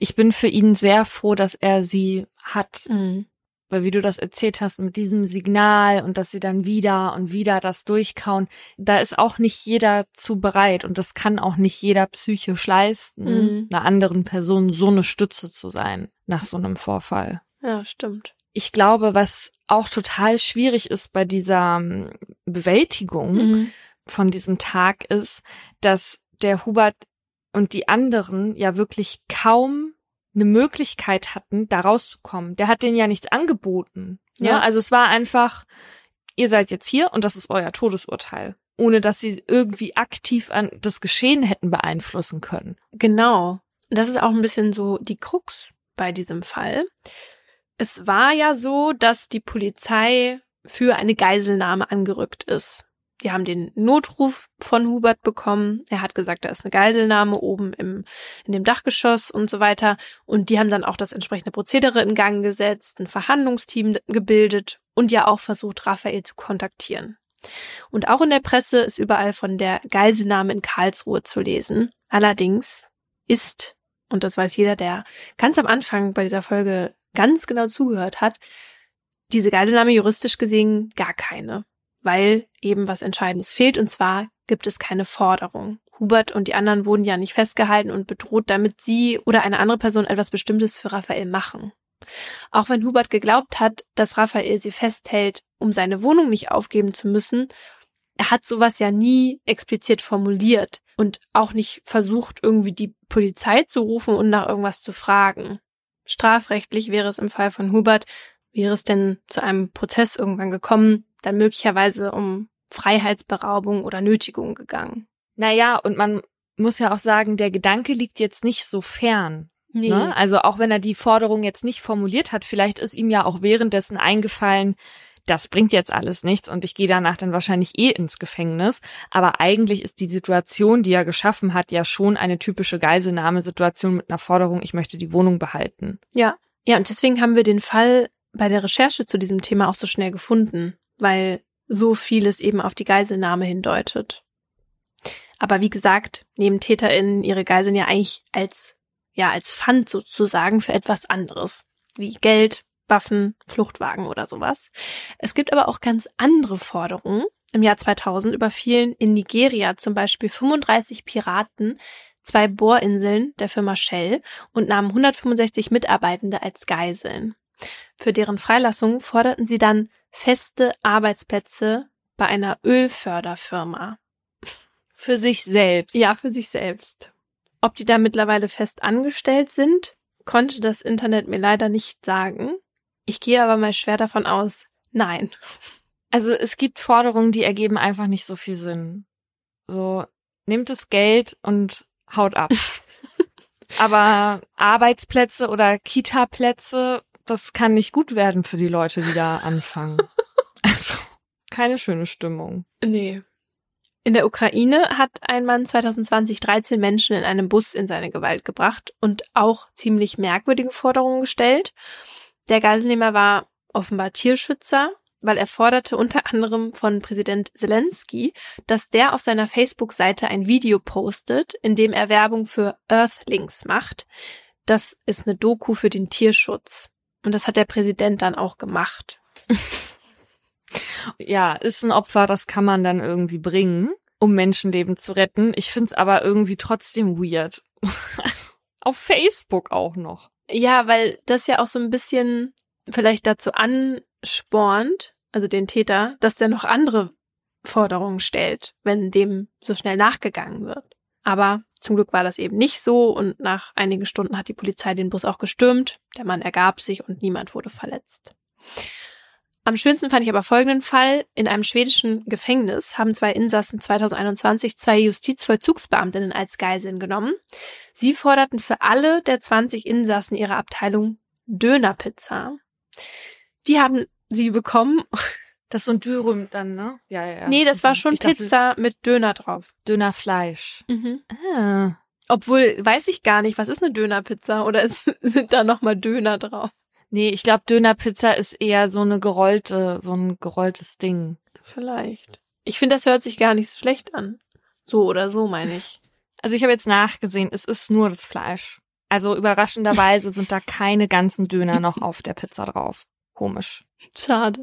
Ich bin für ihn sehr froh, dass er sie hat. Mhm. Weil wie du das erzählt hast, mit diesem Signal und dass sie dann wieder und wieder das durchkauen, da ist auch nicht jeder zu bereit und das kann auch nicht jeder psychisch leisten, mhm. einer anderen Person so eine Stütze zu sein nach so einem Vorfall.
Ja, stimmt
ich glaube, was auch total schwierig ist bei dieser ähm, Bewältigung mhm. von diesem Tag ist, dass der Hubert und die anderen ja wirklich kaum eine Möglichkeit hatten, da rauszukommen. Der hat denen ja nichts angeboten. Ja, ja also es war einfach, ihr seid jetzt hier und das ist euer Todesurteil. ohne dass sie irgendwie aktiv an das Geschehen hätten beeinflussen können.
Genau. Das ist auch ein bisschen so die Krux bei diesem Fall. Es war ja so, dass die Polizei für eine Geiselnahme angerückt ist. Die haben den Notruf von Hubert bekommen. Er hat gesagt, da ist eine Geiselnahme oben im, in dem Dachgeschoss und so weiter. Und die haben dann auch das entsprechende Prozedere in Gang gesetzt, ein Verhandlungsteam gebildet und ja auch versucht, Raphael zu kontaktieren. Und auch in der Presse ist überall von der Geiselnahme in Karlsruhe zu lesen. Allerdings ist, und das weiß jeder, der ganz am Anfang bei dieser Folge ganz genau zugehört hat, diese Geiselnahme juristisch gesehen gar keine, weil eben was Entscheidendes fehlt und zwar gibt es keine Forderung. Hubert und die anderen wurden ja nicht festgehalten und bedroht, damit sie oder eine andere Person etwas Bestimmtes für Raphael machen. Auch wenn Hubert geglaubt hat, dass Raphael sie festhält, um seine Wohnung nicht aufgeben zu müssen, er hat sowas ja nie explizit formuliert und auch nicht versucht, irgendwie die Polizei zu rufen und nach irgendwas zu fragen. Strafrechtlich wäre es im Fall von Hubert, wäre es denn zu einem Prozess irgendwann gekommen, dann möglicherweise um Freiheitsberaubung oder Nötigung gegangen.
Naja, und man muss ja auch sagen, der Gedanke liegt jetzt nicht so fern. Nee. Ne? Also auch wenn er die Forderung jetzt nicht formuliert hat, vielleicht ist ihm ja auch währenddessen eingefallen, das bringt jetzt alles nichts und ich gehe danach dann wahrscheinlich eh ins Gefängnis. Aber eigentlich ist die Situation, die er geschaffen hat, ja schon eine typische Geiselnahmesituation mit einer Forderung, ich möchte die Wohnung behalten.
Ja, ja, und deswegen haben wir den Fall bei der Recherche zu diesem Thema auch so schnell gefunden, weil so vieles eben auf die Geiselnahme hindeutet. Aber wie gesagt, nehmen TäterInnen ihre Geiseln ja eigentlich als, ja, als Pfand sozusagen für etwas anderes. Wie Geld, Waffen, Fluchtwagen oder sowas. Es gibt aber auch ganz andere Forderungen. Im Jahr 2000 überfielen in Nigeria zum Beispiel 35 Piraten zwei Bohrinseln der Firma Shell und nahmen 165 Mitarbeitende als Geiseln. Für deren Freilassung forderten sie dann feste Arbeitsplätze bei einer Ölförderfirma.
Für sich selbst.
Ja, für sich selbst. Ob die da mittlerweile fest angestellt sind, konnte das Internet mir leider nicht sagen. Ich gehe aber mal schwer davon aus, nein.
Also es gibt Forderungen, die ergeben einfach nicht so viel Sinn. So, nehmt das Geld und haut ab. (laughs) aber Arbeitsplätze oder Kita-Plätze, das kann nicht gut werden für die Leute, die da anfangen. (laughs) Also, keine schöne Stimmung.
Nee. In der Ukraine hat ein Mann 2020 13 Menschen in einem Bus in seine Gewalt gebracht und auch ziemlich merkwürdige Forderungen gestellt. Der Geiselnehmer war offenbar Tierschützer, weil er forderte unter anderem von Präsident Zelensky, dass der auf seiner Facebook-Seite ein Video postet, in dem er Werbung für Earthlings macht. Das ist eine Doku für den Tierschutz. Und das hat der Präsident dann auch gemacht. (laughs)
ja, ist ein Opfer, das kann man dann irgendwie bringen, um Menschenleben zu retten. Ich find's aber irgendwie trotzdem weird. (laughs) Auf Facebook auch noch.
Ja, weil das ja auch so ein bisschen vielleicht dazu anspornt, also den Täter, dass der noch andere Forderungen stellt, wenn dem so schnell nachgegangen wird. Aber zum Glück war das eben nicht so und nach einigen Stunden hat die Polizei den Bus auch gestürmt. Der Mann ergab sich und niemand wurde verletzt. Am schönsten fand ich aber folgenden Fall. In einem schwedischen Gefängnis haben zwei Insassen 2021 zwei Justizvollzugsbeamtinnen als Geiseln genommen. Sie forderten für alle der 20 Insassen ihrer Abteilung Dönerpizza. Die haben sie bekommen.
Das ist so ein Dürüm dann, ne?
Ja, ja, ja. Nee, das war schon ich Pizza dachte, mit Döner drauf.
Dönerfleisch.
Mhm. Ah. Obwohl, weiß ich gar nicht, was ist eine Dönerpizza oder ist, (laughs) sind da nochmal Döner drauf?
Nee, ich glaube, Dönerpizza ist eher so eine gerollte, so ein gerolltes Ding.
Vielleicht. Ich finde, das hört sich gar nicht so schlecht an. So oder so, meine ich. (laughs)
Also ich habe jetzt nachgesehen, es ist nur das Fleisch. Also überraschenderweise (laughs) sind da keine ganzen Döner noch auf der Pizza drauf. Komisch.
Schade.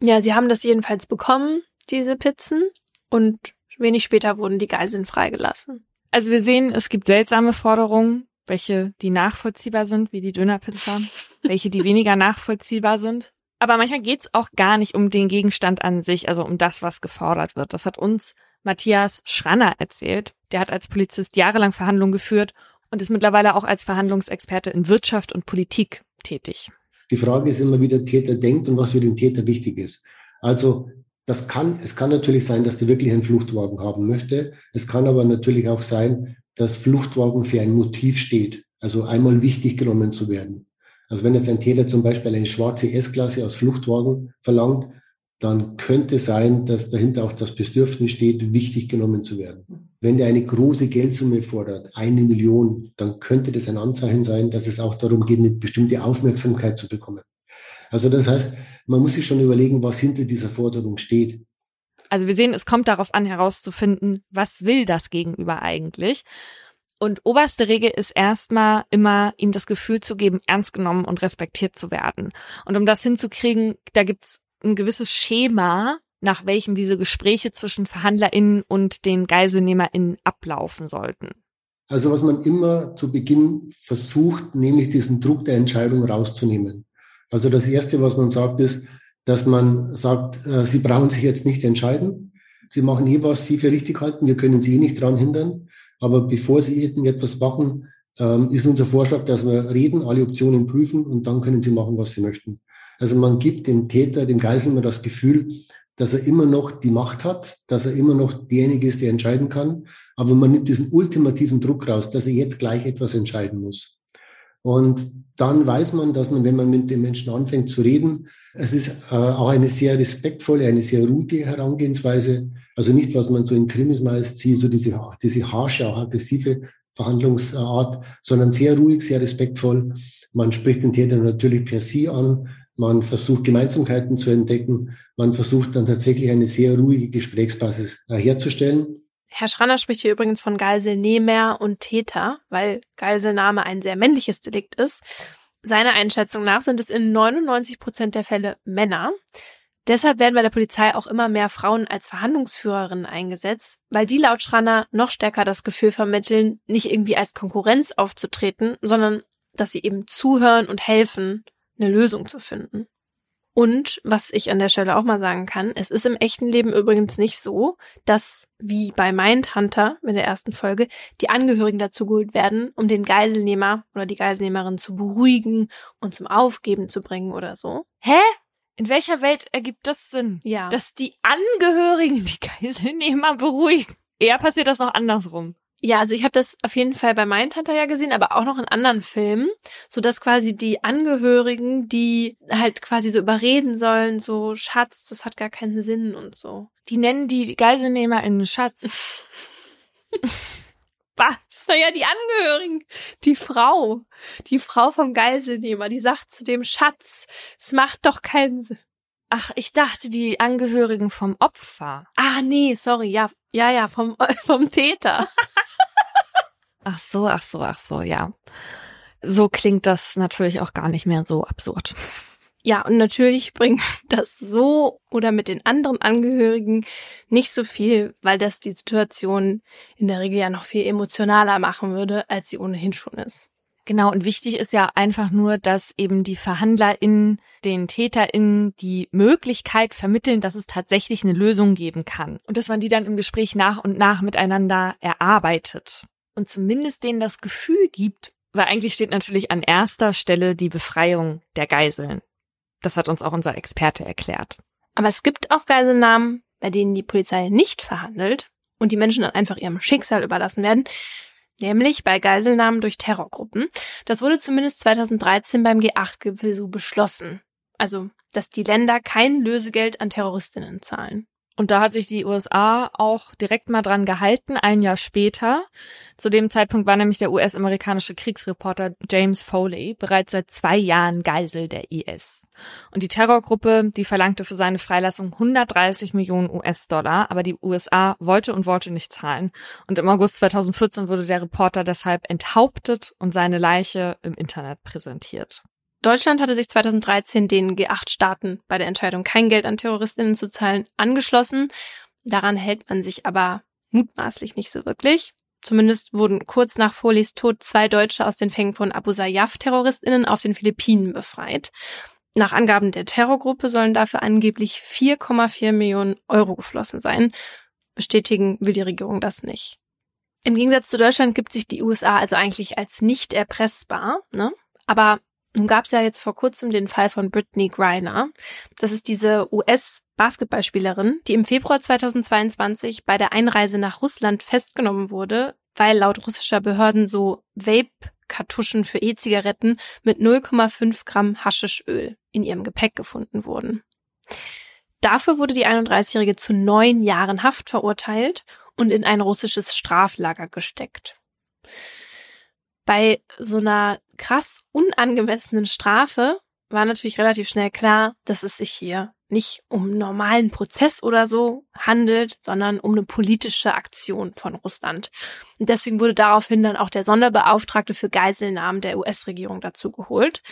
Ja, sie haben das jedenfalls bekommen, diese Pizzen, und wenig später wurden die Geiseln freigelassen.
Also wir sehen, es gibt seltsame Forderungen welche die nachvollziehbar sind, wie die Dönerpizza, (laughs) welche die weniger nachvollziehbar sind. Aber manchmal geht's auch gar nicht um den Gegenstand an sich, also um das, was gefordert wird. Das hat uns Matthias Schranner erzählt. Der hat als Polizist jahrelang Verhandlungen geführt und ist mittlerweile auch als Verhandlungsexperte in Wirtschaft und Politik tätig.
Die Frage ist immer, wie der Täter denkt und was für den Täter wichtig ist. Also das kann, es kann natürlich sein, dass der wirklich einen Fluchtwagen haben möchte. Es kann aber natürlich auch sein, dass Fluchtwagen für ein Motiv steht. Also einmal wichtig genommen zu werden. Also wenn jetzt ein Täter zum Beispiel eine schwarze S-Klasse aus Fluchtwagen verlangt, dann könnte sein, dass dahinter auch das Bedürfnis steht, wichtig genommen zu werden. Wenn der eine große Geldsumme fordert, eine Million, dann könnte das ein Anzeichen sein, dass es auch darum geht, eine bestimmte Aufmerksamkeit zu bekommen. Also das heißt, man muss sich schon überlegen, was hinter dieser Forderung steht.
Also wir sehen, es kommt darauf an, herauszufinden, was will das Gegenüber eigentlich. Und oberste Regel ist erstmal immer, ihm das Gefühl zu geben, ernst genommen und respektiert zu werden. Und um das hinzukriegen, da gibt's ein gewisses Schema, nach welchem diese Gespräche zwischen VerhandlerInnen und den GeiselnehmerInnen ablaufen sollten.
Also was man immer zu Beginn versucht, nämlich diesen Druck der Entscheidung rauszunehmen. Also das Erste, was man sagt, ist, dass man sagt, äh, Sie brauchen sich jetzt nicht entscheiden. Sie machen eh, was Sie für richtig halten. Wir können Sie eh nicht dran hindern. Aber bevor Sie etwas machen, ähm, ist unser Vorschlag, dass wir reden, alle Optionen prüfen und dann können Sie machen, was Sie möchten. Also man gibt dem Täter, dem Geiselnehmer das Gefühl, dass er immer noch die Macht hat, dass er immer noch derjenige ist, der entscheiden kann. Aber man nimmt diesen ultimativen Druck raus, dass er jetzt gleich etwas entscheiden muss. Und dann weiß man, dass man, wenn man mit den Menschen anfängt zu reden, es ist äh, auch eine sehr respektvolle, eine sehr ruhige Herangehensweise. Also nicht, was man so in Krimis meist sieht, so diese, diese harsche, auch aggressive Verhandlungsart, sondern sehr ruhig, sehr respektvoll. Man spricht den Täter natürlich per Sie an. Man versucht Gemeinsamkeiten zu entdecken. Man versucht dann tatsächlich eine sehr ruhige Gesprächsbasis äh, herzustellen.
Herr Schranner spricht hier übrigens von Geiselnehmer und Täter, weil Geiselnahme ein sehr männliches Delikt ist. Seiner Einschätzung nach sind es in 99 Prozent der Fälle Männer. Deshalb werden bei der Polizei auch immer mehr Frauen als Verhandlungsführerinnen eingesetzt, weil die laut Schranner noch stärker das Gefühl vermitteln, nicht irgendwie als Konkurrenz aufzutreten, sondern dass sie eben zuhören und helfen, eine Lösung zu finden. Und was ich an der Stelle auch mal sagen kann, es ist im echten Leben übrigens nicht so, dass wie bei Mindhunter mit der ersten Folge die Angehörigen dazu geholt werden, um den Geiselnehmer oder die Geiselnehmerin zu beruhigen und zum Aufgeben zu bringen oder so.
Hä? In welcher Welt ergibt das Sinn?
Ja.
Dass die Angehörigen die Geiselnehmer beruhigen. Eher passiert das noch andersrum.
Ja, also ich habe das auf jeden Fall bei Mindhunter ja gesehen, aber auch noch in anderen Filmen, so dass quasi die Angehörigen, die halt quasi so überreden sollen, so Schatz, das hat gar keinen Sinn und so.
Die nennen die Geiselnehmer in Schatz. (laughs)
Was? Naja, die Angehörigen, die Frau, die Frau vom Geiselnehmer, die sagt zu dem Schatz, es macht doch keinen Sinn.
Ach, ich dachte die Angehörigen vom Opfer.
Ah, nee, sorry, ja, ja, ja, vom, (laughs) vom Täter. (laughs)
ach so, ach so, ach so, ja. So klingt das natürlich auch gar nicht mehr so absurd.
Ja, und natürlich bringt (laughs) das so oder mit den anderen Angehörigen nicht so viel, weil das die Situation in der Regel ja noch viel emotionaler machen würde, als sie ohnehin schon ist.
Genau, und wichtig ist ja einfach nur, dass eben die VerhandlerInnen den TäterInnen die Möglichkeit vermitteln, dass es tatsächlich eine Lösung geben kann. Und dass man die dann im Gespräch nach und nach miteinander erarbeitet. Und zumindest denen das Gefühl gibt, weil eigentlich steht natürlich an erster Stelle die Befreiung der Geiseln. Das hat uns auch unser Experte erklärt.
Aber es gibt auch Geiselnahmen, bei denen die Polizei nicht verhandelt und die Menschen dann einfach ihrem Schicksal überlassen werden nämlich bei Geiselnahmen durch Terrorgruppen. Das wurde zumindest 2013 beim G8-Gipfel so beschlossen. Also, dass die Länder kein Lösegeld an Terroristinnen zahlen.
Und da hat sich die USA auch direkt mal dran gehalten, ein Jahr später. Zu dem Zeitpunkt war nämlich der US-amerikanische Kriegsreporter James Foley bereits seit zwei Jahren Geisel der IS. Und die Terrorgruppe, die verlangte für seine Freilassung 130 Millionen US-Dollar, aber die USA wollte und wollte nicht zahlen. Und im August 2014 wurde der Reporter deshalb enthauptet und seine Leiche im Internet präsentiert.
Deutschland hatte sich 2013 den G8-Staaten bei der Entscheidung, kein Geld an Terroristinnen zu zahlen, angeschlossen. Daran hält man sich aber mutmaßlich nicht so wirklich. Zumindest wurden kurz nach Folis Tod zwei Deutsche aus den Fängen von Abu Sayyaf-Terroristinnen auf den Philippinen befreit. Nach Angaben der Terrorgruppe sollen dafür angeblich 4,4 Millionen Euro geflossen sein. Bestätigen will die Regierung das nicht. Im Gegensatz zu Deutschland gibt sich die USA also eigentlich als nicht erpressbar. Ne? Aber nun gab es ja jetzt vor kurzem den Fall von Brittany Griner. Das ist diese US- Basketballspielerin, die im Februar 2022 bei der Einreise nach Russland festgenommen wurde, weil laut russischer Behörden so Vape-Kartuschen für E-Zigaretten mit 0,5 Gramm Haschischöl in ihrem Gepäck gefunden wurden. Dafür wurde die 31-Jährige zu neun Jahren Haft verurteilt und in ein russisches Straflager gesteckt. Bei so einer krass unangemessenen Strafe war natürlich relativ schnell klar, dass es sich hier nicht um einen normalen Prozess oder so handelt, sondern um eine politische Aktion von Russland. Und deswegen wurde daraufhin dann auch der Sonderbeauftragte für Geiselnahmen der US-Regierung dazu geholt.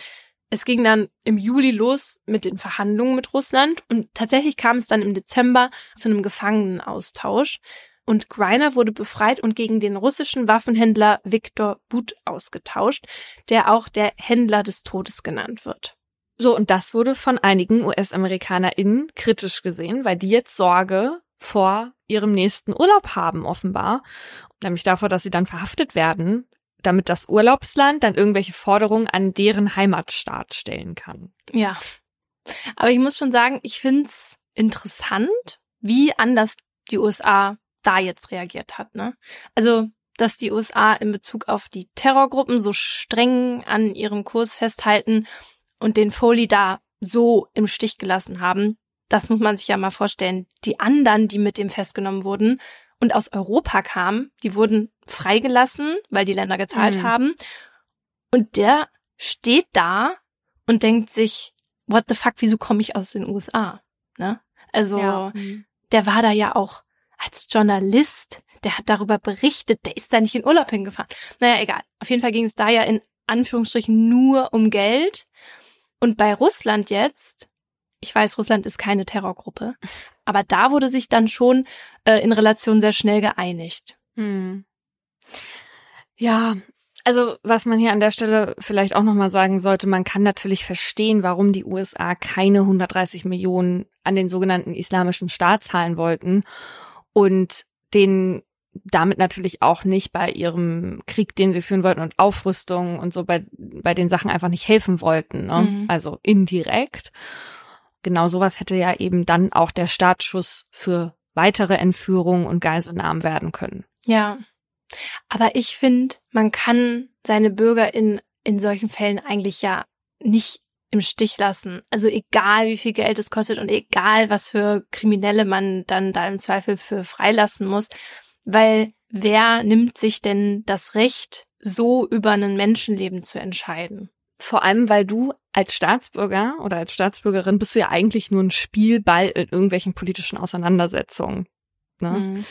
Es ging dann im Juli los mit den Verhandlungen mit Russland und tatsächlich kam es dann im Dezember zu einem Gefangenenaustausch und Greiner wurde befreit und gegen den russischen Waffenhändler Viktor But ausgetauscht, der auch der Händler des Todes genannt wird.
So, und das wurde von einigen US-AmerikanerInnen kritisch gesehen, weil die jetzt Sorge vor ihrem nächsten Urlaub haben, offenbar. Nämlich davor, dass sie dann verhaftet werden, damit das Urlaubsland dann irgendwelche Forderungen an deren Heimatstaat stellen kann.
Ja. Aber ich muss schon sagen, ich find's interessant, wie anders die USA da jetzt reagiert hat. Ne? Also, dass die USA in Bezug auf die Terrorgruppen so streng an ihrem Kurs festhalten und den Foley da so im Stich gelassen haben, das muss man sich ja mal vorstellen. Die anderen, die mit dem festgenommen wurden und aus Europa kamen, die wurden freigelassen, weil die Länder gezahlt mhm. haben. Und der steht da und denkt sich, what the fuck, wieso komme ich aus den USA? Ne? Also, ja. Mhm. der war da ja auch als Journalist, der hat darüber berichtet, der ist da nicht in Urlaub hingefahren. Naja, egal. Auf jeden Fall ging es da ja in Anführungsstrichen nur um Geld. Und bei Russland jetzt, ich weiß, Russland ist keine Terrorgruppe, aber da wurde sich dann schon äh, in Relation sehr schnell geeinigt. Hm.
Ja, also was man hier an der Stelle vielleicht auch nochmal sagen sollte, man kann natürlich verstehen, warum die USA keine 130 Millionen an den sogenannten Islamischen Staat zahlen wollten und den damit natürlich auch nicht bei ihrem Krieg, den sie führen wollten und Aufrüstung und so bei, bei den Sachen einfach nicht helfen wollten. Ne? Mhm. Also indirekt. Genau sowas hätte ja eben dann auch der Startschuss für weitere Entführungen und Geiselnahmen werden können.
Ja. Aber ich finde, man kann seine Bürger in, in solchen Fällen eigentlich ja nicht im Stich lassen. Also egal, wie viel Geld es kostet und egal, was für Kriminelle man dann da im Zweifel für freilassen muss, weil wer nimmt sich denn das Recht, so über ein Menschenleben zu entscheiden?
Vor allem, weil du als Staatsbürger oder als Staatsbürgerin bist du ja eigentlich nur ein Spielball in irgendwelchen politischen Auseinandersetzungen. Ne? Mhm.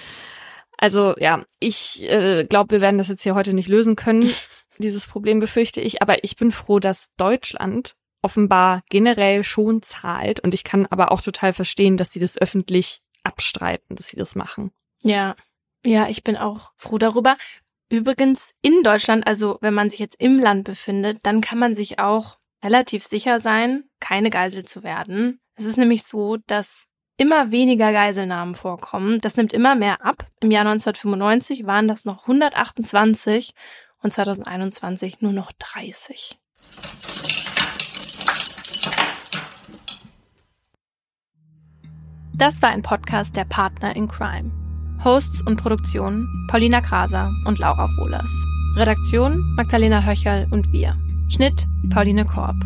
Also ja, ich äh, glaube, wir werden das jetzt hier heute nicht lösen können. (laughs) Dieses Problem befürchte ich, aber ich bin froh, dass Deutschland offenbar generell schon zahlt. Und ich kann aber auch total verstehen, dass sie das öffentlich abstreiten, dass sie das machen.
Ja, ja, ich bin auch froh darüber. Übrigens in Deutschland, also wenn man sich jetzt im Land befindet, dann kann man sich auch relativ sicher sein, keine Geisel zu werden. Es ist nämlich so, dass immer weniger Geiselnahmen vorkommen. Das nimmt immer mehr ab. Im Jahr 1995 waren das noch 128 und 2021 nur noch 30. Das war ein Podcast der Partner in Crime. Hosts und Produktion Paulina Kraser und Laura Wohlers. Redaktion Magdalena Höcherl und wir. Schnitt Pauline Korb.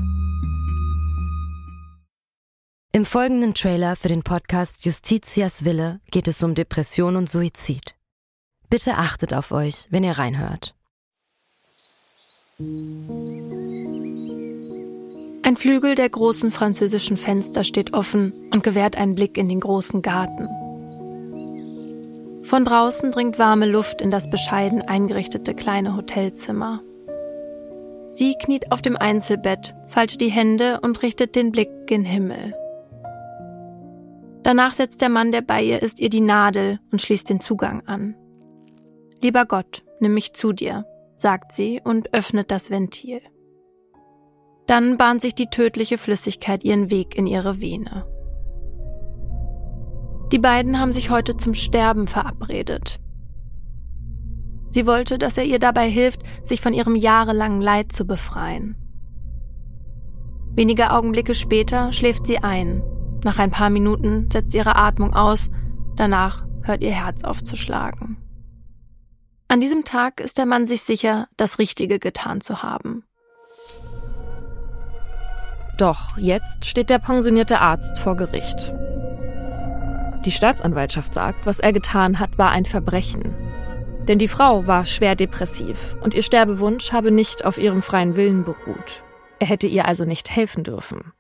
Im folgenden Trailer für den Podcast Justitias Wille geht es um Depression und Suizid. Bitte achtet auf euch, wenn ihr reinhört.
Ein Flügel der großen französischen Fenster steht offen und gewährt einen Blick in den großen Garten. Von draußen dringt warme Luft in das bescheiden eingerichtete kleine Hotelzimmer. Sie kniet auf dem Einzelbett, faltet die Hände und richtet den Blick gen Himmel. Danach setzt der Mann, der bei ihr ist, ihr die Nadel und schließt den Zugang an. Lieber Gott, nimm mich zu dir, sagt sie und öffnet das Ventil. Dann bahnt sich die tödliche Flüssigkeit ihren Weg in ihre Vene. Die beiden haben sich heute zum Sterben verabredet. Sie wollte, dass er ihr dabei hilft, sich von ihrem jahrelangen Leid zu befreien. Wenige Augenblicke später schläft sie ein, Nach ein paar Minuten setzt ihre Atmung aus, danach hört ihr Herz auf zu schlagen. An diesem Tag ist der Mann sich sicher, das Richtige getan zu haben.
Doch jetzt steht der pensionierte Arzt vor Gericht. Die Staatsanwaltschaft sagt, was er getan hat, war ein Verbrechen. Denn die Frau war schwer depressiv und ihr Sterbewunsch habe nicht auf ihrem freien Willen beruht. Er hätte ihr also nicht helfen dürfen.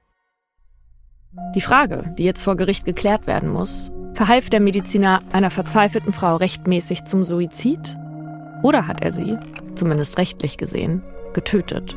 Die Frage, die jetzt vor Gericht geklärt werden muss, verhalf der Mediziner einer verzweifelten Frau rechtmäßig zum Suizid? Oder hat er sie, zumindest rechtlich gesehen, getötet?